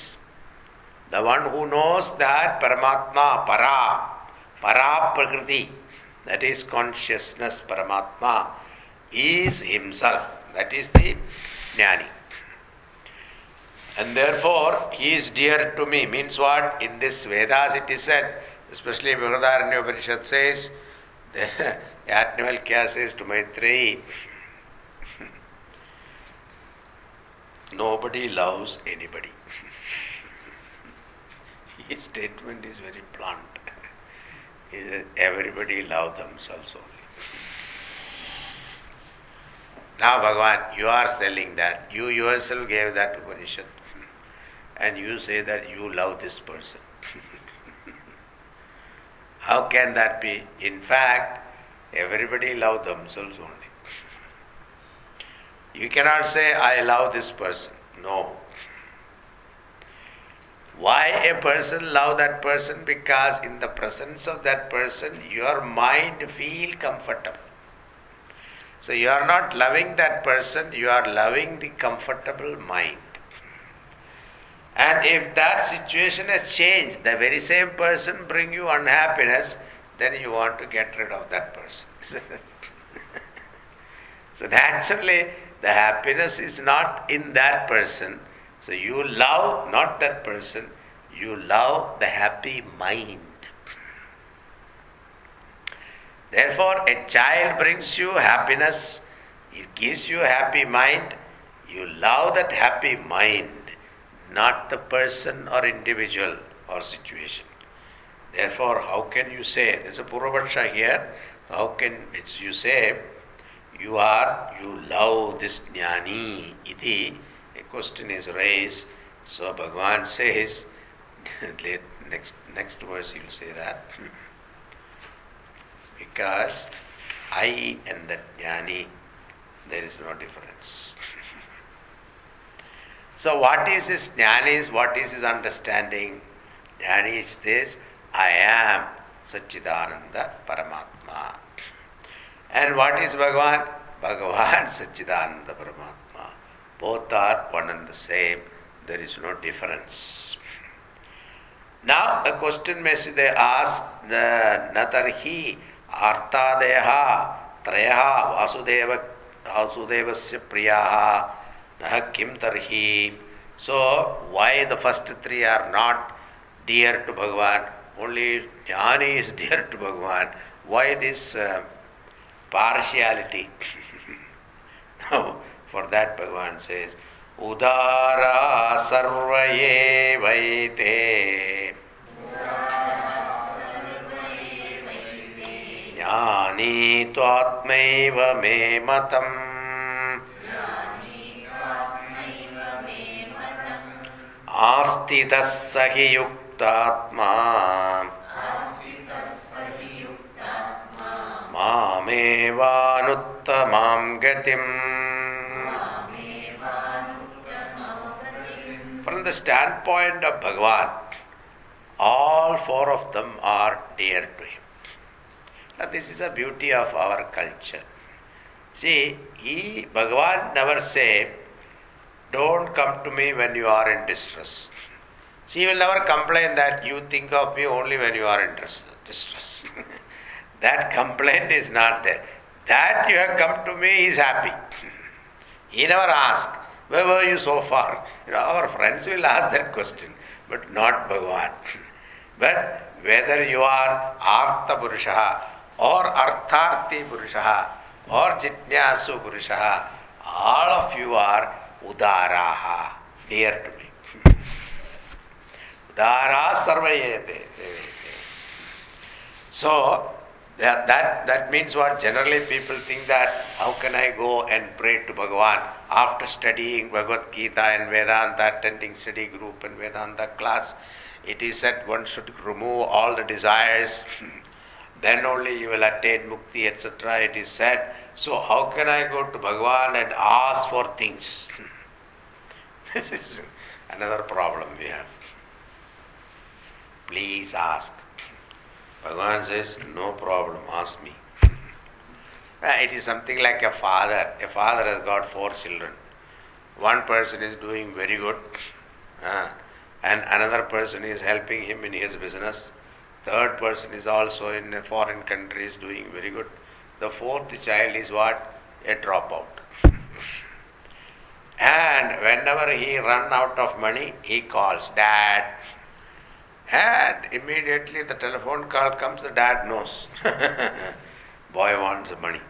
Speaker 2: the one who knows that Paramatma para para prakriti that is consciousness Paramatma is himself that is the jnani. And therefore, he is dear to me. Means what? In this Vedas it is said, especially Brihadaranya Upanishad says, Yajnavalkya says to Maitreyi, Nobody loves anybody. His statement is very blunt. He Everybody love themselves only. Now, Bhagavan, you are telling that. You yourself gave that Upanishad. And you say that you love this person. How can that be? In fact, everybody love themselves only. You cannot say, I love this person. No. Why a person love that person? Because in the presence of that person, your mind feel comfortable. So you are not loving that person, you are loving the comfortable mind. And if that situation has changed, the very same person bring you unhappiness, then you want to get rid of that person. so naturally, the happiness is not in that person. So you love not that person, you love the happy mind. Therefore, a child brings you happiness, it gives you a happy mind, you love that happy mind, not the person or individual or situation. Therefore, how can you say, there's a Purvapaksha here, how can you say, you are, you love this jnani, iti, a question is raised. So Bhagavan says, next, next verse he will say that. Because I and that jnani, there is no difference. So what is his jnani? What is his understanding? Jnani is this, I am Satchidananda Paramatma. And what is Bhagavan? Bhagavan Satchidananda Paramatma. Both are one and the same. There is no difference. Now the question may they ask the Natarhi Artadeha Trayaha Vasudeva Priyaha Nah किम तरही? So why the first three are not dear to Bhagavan only jnani is dear to Bhagavan why this partiality for that Bhagavan से उदारा सर्वे वैते ज्ञानी तो आत्म मे मतम आस्तितः स हि युक्तात्मा मामेवानुत्तमां गतिम् From the standpoint of Bhagavan, all four of them are dear to him. Now, this is a beauty of our culture. See, he, Bhagavan never say, don't come to me when you are in distress. She will never complain that you think of me only when you are in distress. that complaint is not there. That you have come to me is happy. he never asked, Where were you so far? You know, our friends will ask that question, but not Bhagavan. but whether you are Artha Purusha or Artharthi Purusha or Jitnyasu Purusha, all of you are Udaraha, dear to me. Udara. So, that, that, that means what? Generally, people think that how can I go and pray to Bhagavan after studying Bhagavad Gita and Vedanta, attending study group and Vedanta class? It is said one should remove all the desires, then only you will attain mukti, etc. It is said. So, how can I go to Bhagavan and ask for things? this is another problem we have. Please ask. Bhagavan says, No problem, ask me. It is something like a father. A father has got four children. One person is doing very good, uh, and another person is helping him in his business. Third person is also in a foreign country is doing very good. The fourth child is what? A dropout. And whenever he run out of money, he calls dad. And immediately the telephone call comes, the dad knows. Boy wants money.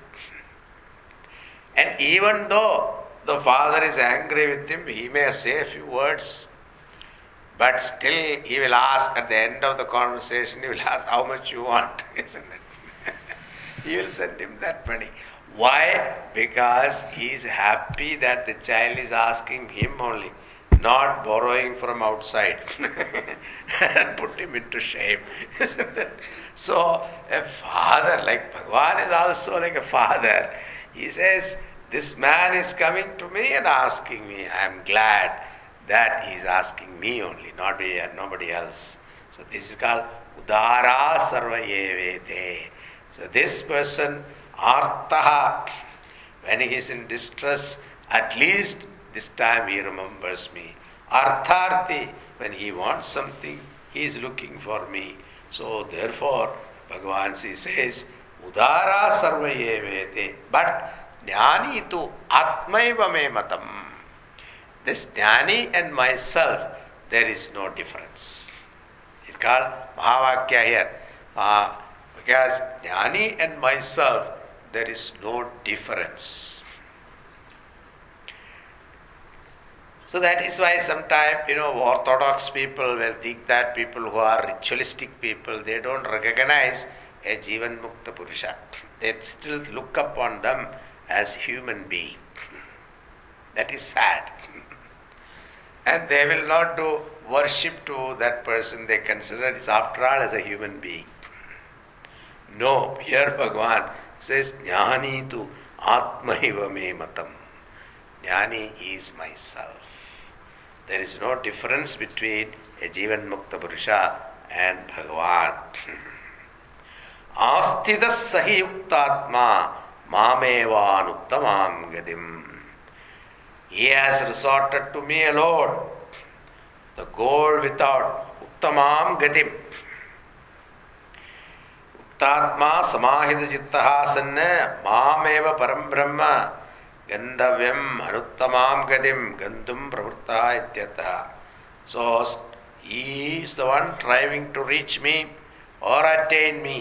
Speaker 2: And even though the father is angry with him, he may say a few words, but still he will ask at the end of the conversation, he will ask how much you want, isn't it? he will send him that money. Why? Because he is happy that the child is asking him only, not borrowing from outside and put him into shame. so, a father, like Bhagwan is also like a father, he says, This man is coming to me and asking me. I am glad that he is asking me only, not nobody else. So, this is called Udara Sarvayevete. So, this person Artaha, when he is in distress, at least this time he remembers me. Artharthi, when he wants something, he is looking for me. So therefore, Bhagavan says, Udara sarvayevete. But jnani tu atmaiva matam. this jnani and myself, there is no difference. It's called Mahavakya here. Uh, because jnani and myself, there is no difference. So that is why sometimes, you know, orthodox people will think that people who are ritualistic people, they don't recognize a Jivan Mukta Purusha. They still look upon them as human being. That is sad. and they will not do worship to that person they consider is after all as a human being. No, here Bhagavan says, Jnani to Atmaiva me matam. Jnani is myself. There is no difference between a Jivan Mukta Purusha and Bhagavan. Astida Sahi Yuktatma Mamevanuktamam Gadim. He has resorted to me alone. The goal without uttamam Gadim. ಚಿತ್ತಾತ್ಮ ಸಮಾಹಿತ ಚಿತ್ತ ಸನ್ನ ಮಾಮೇವ ಪರಂಬ್ರಹ್ಮ ಗಂಧವ್ಯಂ ಅನುತ್ತಮಾಂ ಗತಿಂ ಗಂಧುಂ ಪ್ರವೃತ್ತ ಇತ್ಯರ್ಥ so is the one striving to reach me or attain me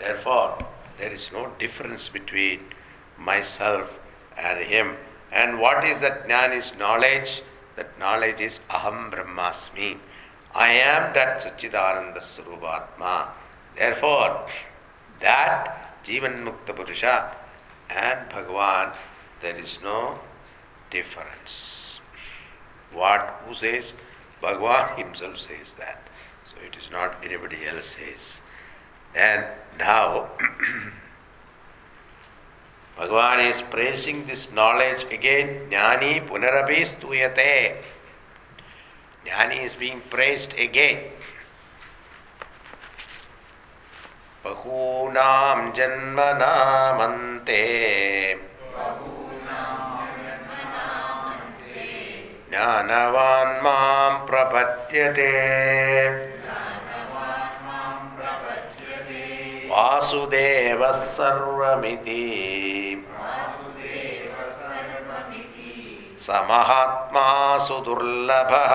Speaker 2: therefore there is no difference between myself and him and what is that Gyan is knowledge that knowledge is ಅಹಂ ಬ್ರಹ್ಮಾಸ್ಮಿ I am that Sachidananda Surubhatma. Therefore, that Jivan Mukta Purusha and Bhagavan, there is no difference. What who says? Bhagavan himself says that. So it is not anybody else says. And now Bhagavan is praising this knowledge again. Jnani punarapi stuyate. Jnani is being praised again. बहूनां जन्मनामन्ते। ज्ञानवान् मां प्रपद्यते। वासुदेवः सर्वमिति। स महात्मा सुदुर्लभः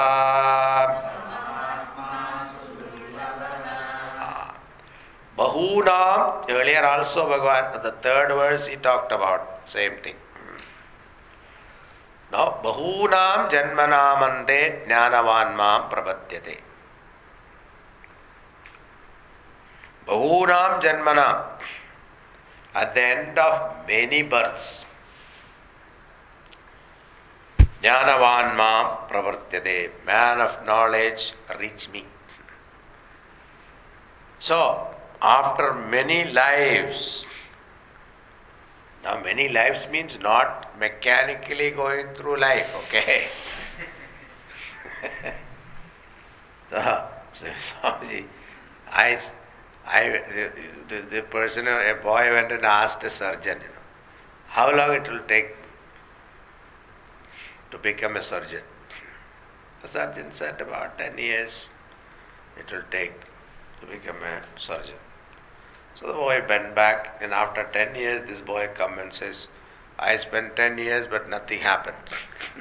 Speaker 2: Bahunam, earlier also Bhagavan, the third verse he talked about, same thing. Now, Bahunam Janmanamante Jnanavan Mam Prapatyate. Bahunam Janmanam, at the end of many births, Jnanavan Mam Pravartyate, man of knowledge, reach me. So, after many lives, now many lives means not mechanically going through life, okay? so, so Swamiji, I, I, the, the person, a boy went and asked a surgeon, you know, how long it will take to become a surgeon. The surgeon said about 10 years it will take to become a surgeon. So the boy bent back, and after 10 years, this boy comes and says, I spent 10 years, but nothing happened.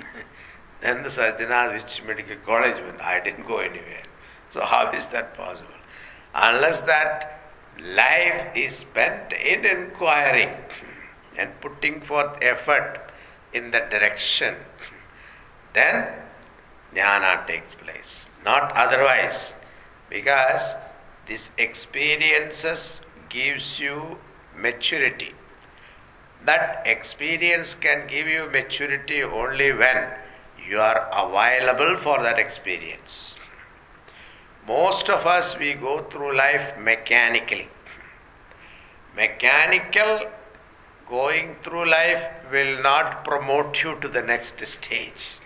Speaker 2: then the asked, which medical college went? I didn't go anywhere. So how is that possible? Unless that life is spent in inquiring and putting forth effort in that direction, then jnana takes place. Not otherwise. Because these experiences gives you maturity. That experience can give you maturity only when you are available for that experience. Most of us, we go through life mechanically. Mechanical going through life will not promote you to the next stage.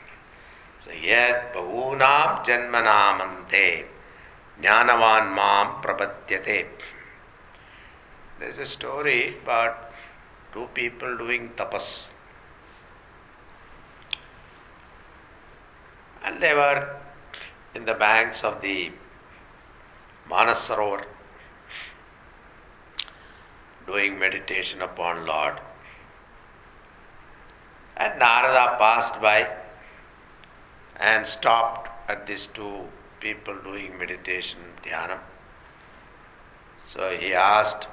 Speaker 2: So, yet, bahunam janmanamante jnanavan mam prapadyate. There's a story about two people doing tapas. And they were in the banks of the Manasarovar doing meditation upon Lord. And Narada passed by and stopped at these two people doing meditation, dhyana. So he asked,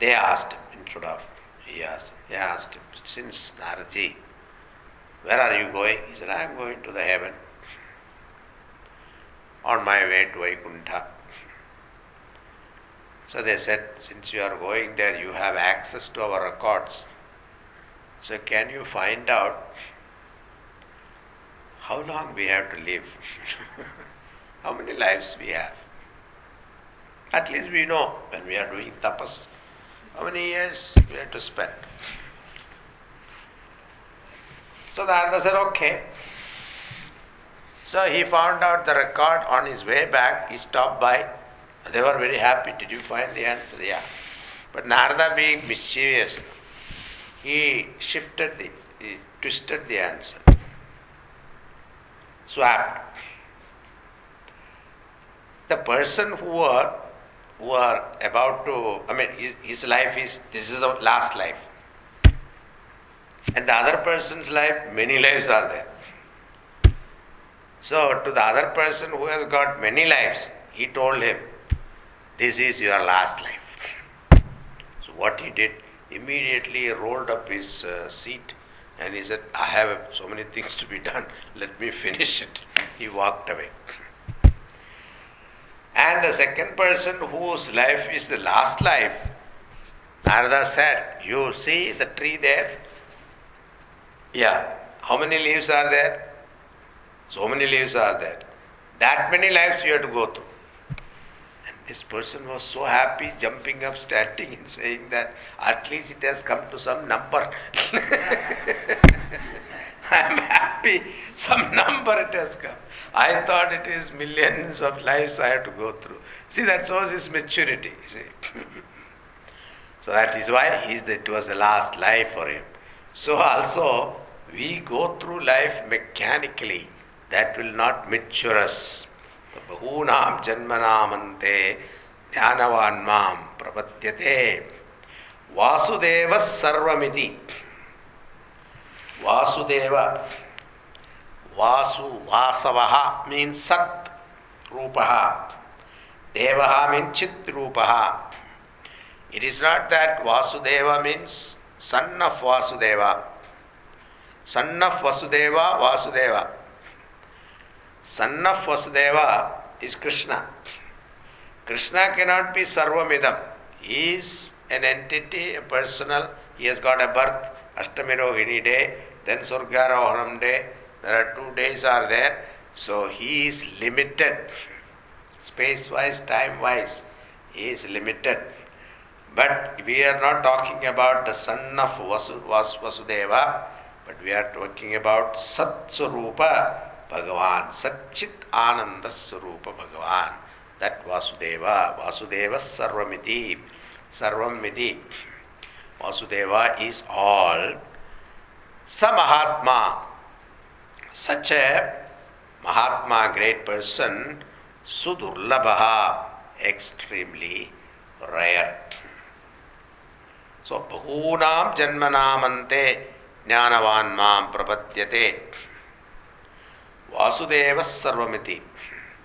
Speaker 2: they asked him instead of he asked, he asked him, since Naraji, where are you going? He said, I am going to the heaven on my way to Vaikuntha. So they said, since you are going there, you have access to our records. So can you find out how long we have to live? how many lives we have? At least we know when we are doing tapas, how many years we have to spend. So the Narada said, okay. So he found out the record on his way back. He stopped by. They were very happy. Did you find the answer? Yeah. But Narada, being mischievous, he shifted the, he twisted the answer, swapped. The person who are who are about to, I mean, his, his life is this is the last life. And the other person's life, many lives are there. So, to the other person who has got many lives, he told him, This is your last life. So, what he did, immediately rolled up his uh, seat and he said, I have so many things to be done, let me finish it. He walked away. And the second person whose life is the last life, Narada said, You see the tree there? Yeah. How many leaves are there? So many leaves are there. That many lives you have to go through. And this person was so happy, jumping up, standing, and saying that at least it has come to some number. I am happy, some number it has come. I thought it is millions of lives I have to go through. See, that shows his maturity. See. so that is why it was the last life for him. So also, we go through life mechanically. That will not mature us. Bahunam janmanamante jnanavan mam prapatyate Vasudeva sarvamiti. Vasudeva. Vasu, Vasavaha means Sat Rupaha. Devaha means Chit Rupaha. It is not that Vasudeva means son of Vasudeva. Son of Vasudeva, Vasudeva. Son of Vasudeva is Krishna. Krishna cannot be Sarvamidam. He is an entity, a personal. He has got a birth, Ashtami Rohini day, then Swargarohanam day. There are two days are there. So he is limited. Space wise, time wise, he is limited. But we are not talking about the son of Vasu, Vasudeva, but we are talking about Sat Bhagavan, Satchit Ananda Surupa Bhagavan. That Vasudeva, Vasudeva Sarvamiti, Sarvamiti. Vasudeva is all. Samahatma, सच है, महात्मा great person सुदुर्लभ extremely rare so बहूना जन्म नाम अंते ज्ञानवान माम वासुदेव सर्वमिति.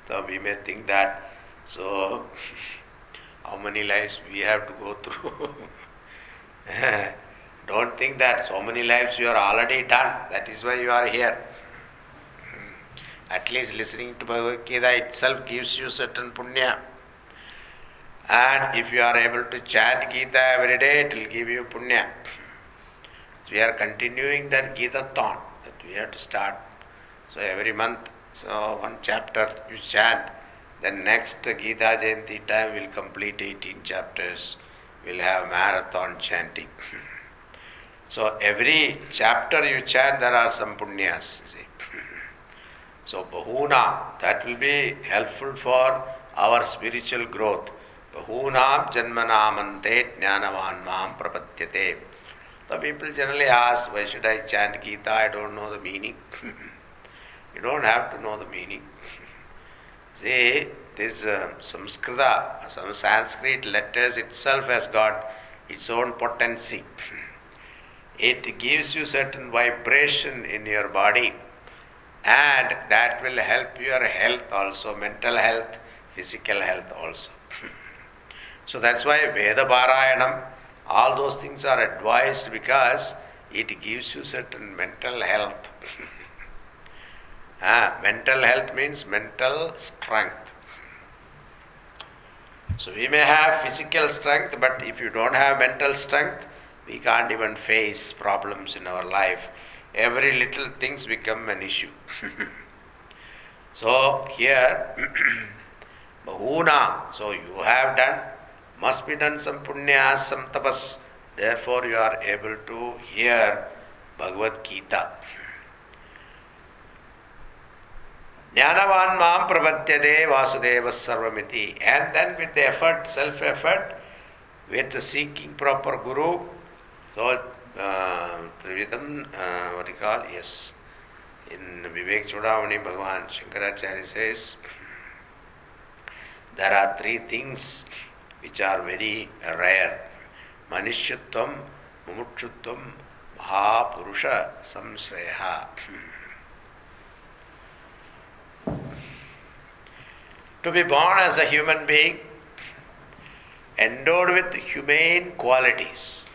Speaker 2: तो we may think that so how many lifes we have to go through don't think that so many lifes you are already done that is why you are here At least listening to Bhagavad Gita itself gives you certain punya. And if you are able to chant Gita every day, it will give you punya. So we are continuing that Gita thought that we have to start. So every month, so one chapter you chant. Then next Gita Jayanti time we'll complete 18 chapters. We'll have marathon chanting. so every chapter you chant, there are some punyas. So Bahuna, that will be helpful for our spiritual growth. Bahunam janmanamante jnanavan mam prapatyate. The people generally ask, why should I chant Gita? I don't know the meaning. you don't have to know the meaning. See, this uh, Samskrita, some Sanskrit letters itself has got its own potency. it gives you certain vibration in your body and that will help your health also, mental health, physical health also. so that's why Veda Parayanam, all those things are advised because it gives you certain mental health. ah, mental health means mental strength. So we may have physical strength, but if you don't have mental strength, we can't even face problems in our life. Every little things become an issue. so here, Bahuna, so you have done, must be done some punya, some tapas. Therefore, you are able to hear Bhagavad Gita. Prapatyade vasudeva sarvamiti. And then with the effort, self effort, with the seeking proper guru, so Trividam, uh, call? Yes. In Vivek Chudamani, Bhagavan Shankaracharya says, there are three things which are very rare. Manishyatvam, Mumutshutvam, Mahapurusha, Samsreha. to be born as a human being, endowed with humane qualities.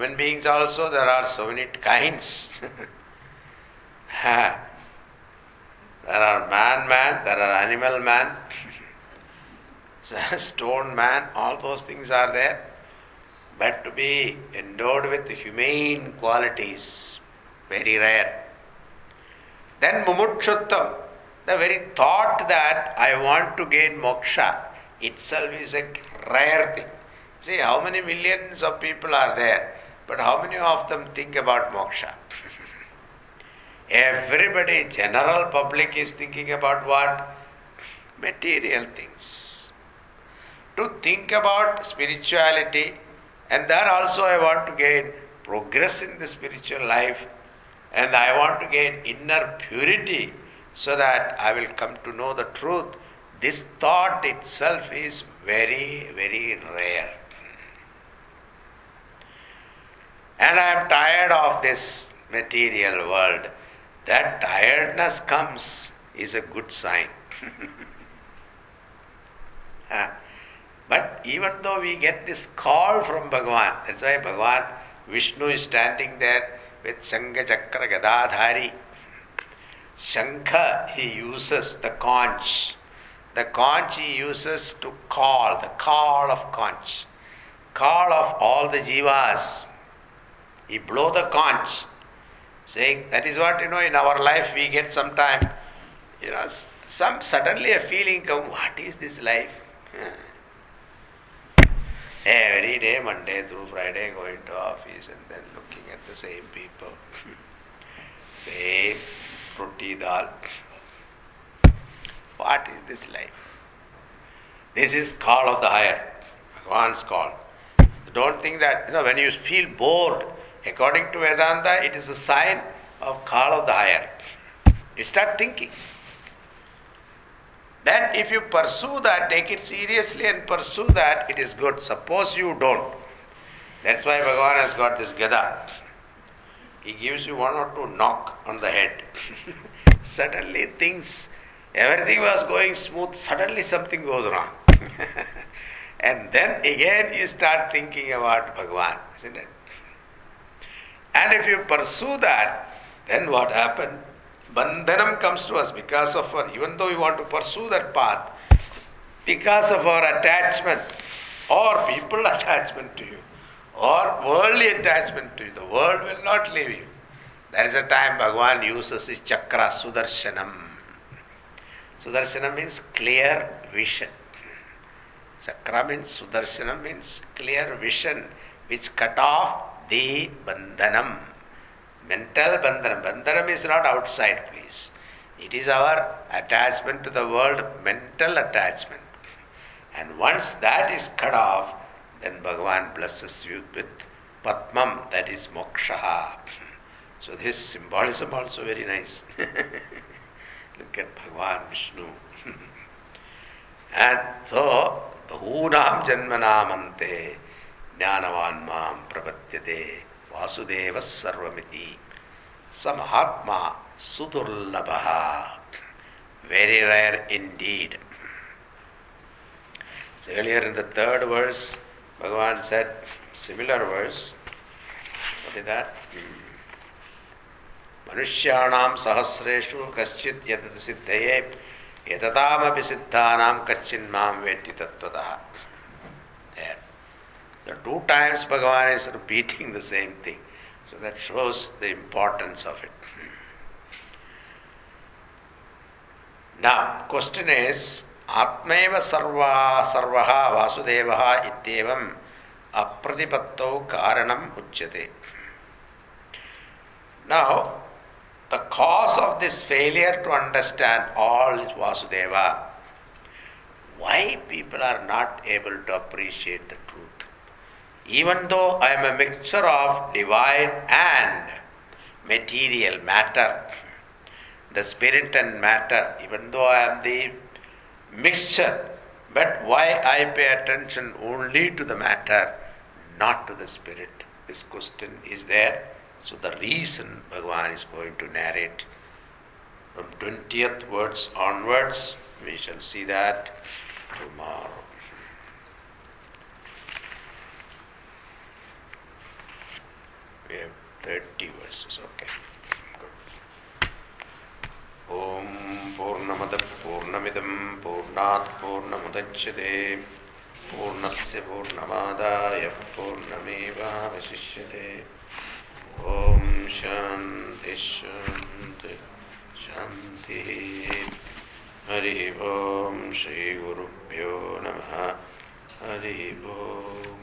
Speaker 2: Human beings also, there are so many kinds. there are man man, there are animal man, stone man, all those things are there. But to be endowed with humane qualities, very rare. Then mumutshuttam, the very thought that I want to gain moksha itself is a rare thing. See how many millions of people are there, but how many of them think about moksha? Everybody, general public is thinking about what? Material things. To think about spirituality, and there also I want to gain progress in the spiritual life, and I want to gain inner purity so that I will come to know the truth. This thought itself is very, very rare. And I am tired of this material world. That tiredness comes is a good sign. but even though we get this call from Bhagavan, that's why Bhagavan Vishnu is standing there with Shankha Chakra Gadadhari. Shankha he uses the conch. The conch he uses to call, the call of conch. Call of all the jivas. He blow the conch saying that is what you know in our life we get sometime you know some suddenly a feeling come what is this life? Every day monday through friday going to office and then looking at the same people. Same roti dal. What is this life? This is call of the higher. Bhagavan's call. Don't think that you know when you feel bored According to Vedanta, it is a sign of call of the higher. You start thinking. Then, if you pursue that, take it seriously and pursue that, it is good. Suppose you don't. That's why Bhagavan has got this Gada. He gives you one or two knock on the head. suddenly, things, everything was going smooth, suddenly something goes wrong. and then again you start thinking about Bhagavan, isn't it? And if you pursue that, then what happened? Bandhanam comes to us because of our, even though we want to pursue that path, because of our attachment or people attachment to you or worldly attachment to you, the world will not leave you. There is a time Bhagavan uses his chakra Sudarshanam. Sudarshanam means clear vision. Chakra means Sudarshanam means clear vision which cut off the bandhanam. Mental bandhanam. Bandhanam is not outside, please. It is our attachment to the world, mental attachment. And once that is cut off, then Bhagavan blesses you with Padmam, that is moksha. So this symbolism also very nice. Look at Bhagavan Vishnu. and so, Bahunam Janmanamante. ज्ञानवान माम प्रपद्यते Vasudeva Sarvamiti. Sa Mahatma Sudurlabha. Very rare indeed. So earlier in the third verse, Bhagavan said similar verse. What is that? मनुष्याणां सहस्रेषु कश्चित् यतत् सिद्धये यततामपि सिद्धानां कश्चिन्मां वेट्टि तत्त्वतः There. The two times Bhagavan is repeating the same thing. So that shows the importance of it. Now, question is आत्मैव सर्वा सर्वः वासुदेवः इत्येवम् अप्रतिपत्तौ कारणम् उच्यते Now, the cause of this failure to understand all is Vasudeva. Why people are not able to appreciate the truth? even though I am a mixture of divine and material matter, the spirit and matter, even though I am the mixture, but why I pay attention only to the matter, not to the spirit? This question is there. So the reason Bhagavan is going to narrate from 20th words onwards, we shall see that tomorrow. We have 30 verses, okay. ॐ पूर्णमदः पूर्णमिदं पूर्णात् पूर्णमुदच्यते पूर्णस्य पूर्णमादाय पूर्णमेवावशिष्यते। ॐ शान्ति शान्ति शान्तिः। हरिः ॐ श्रीगुरुभ्यो नमः। हरिः ॐ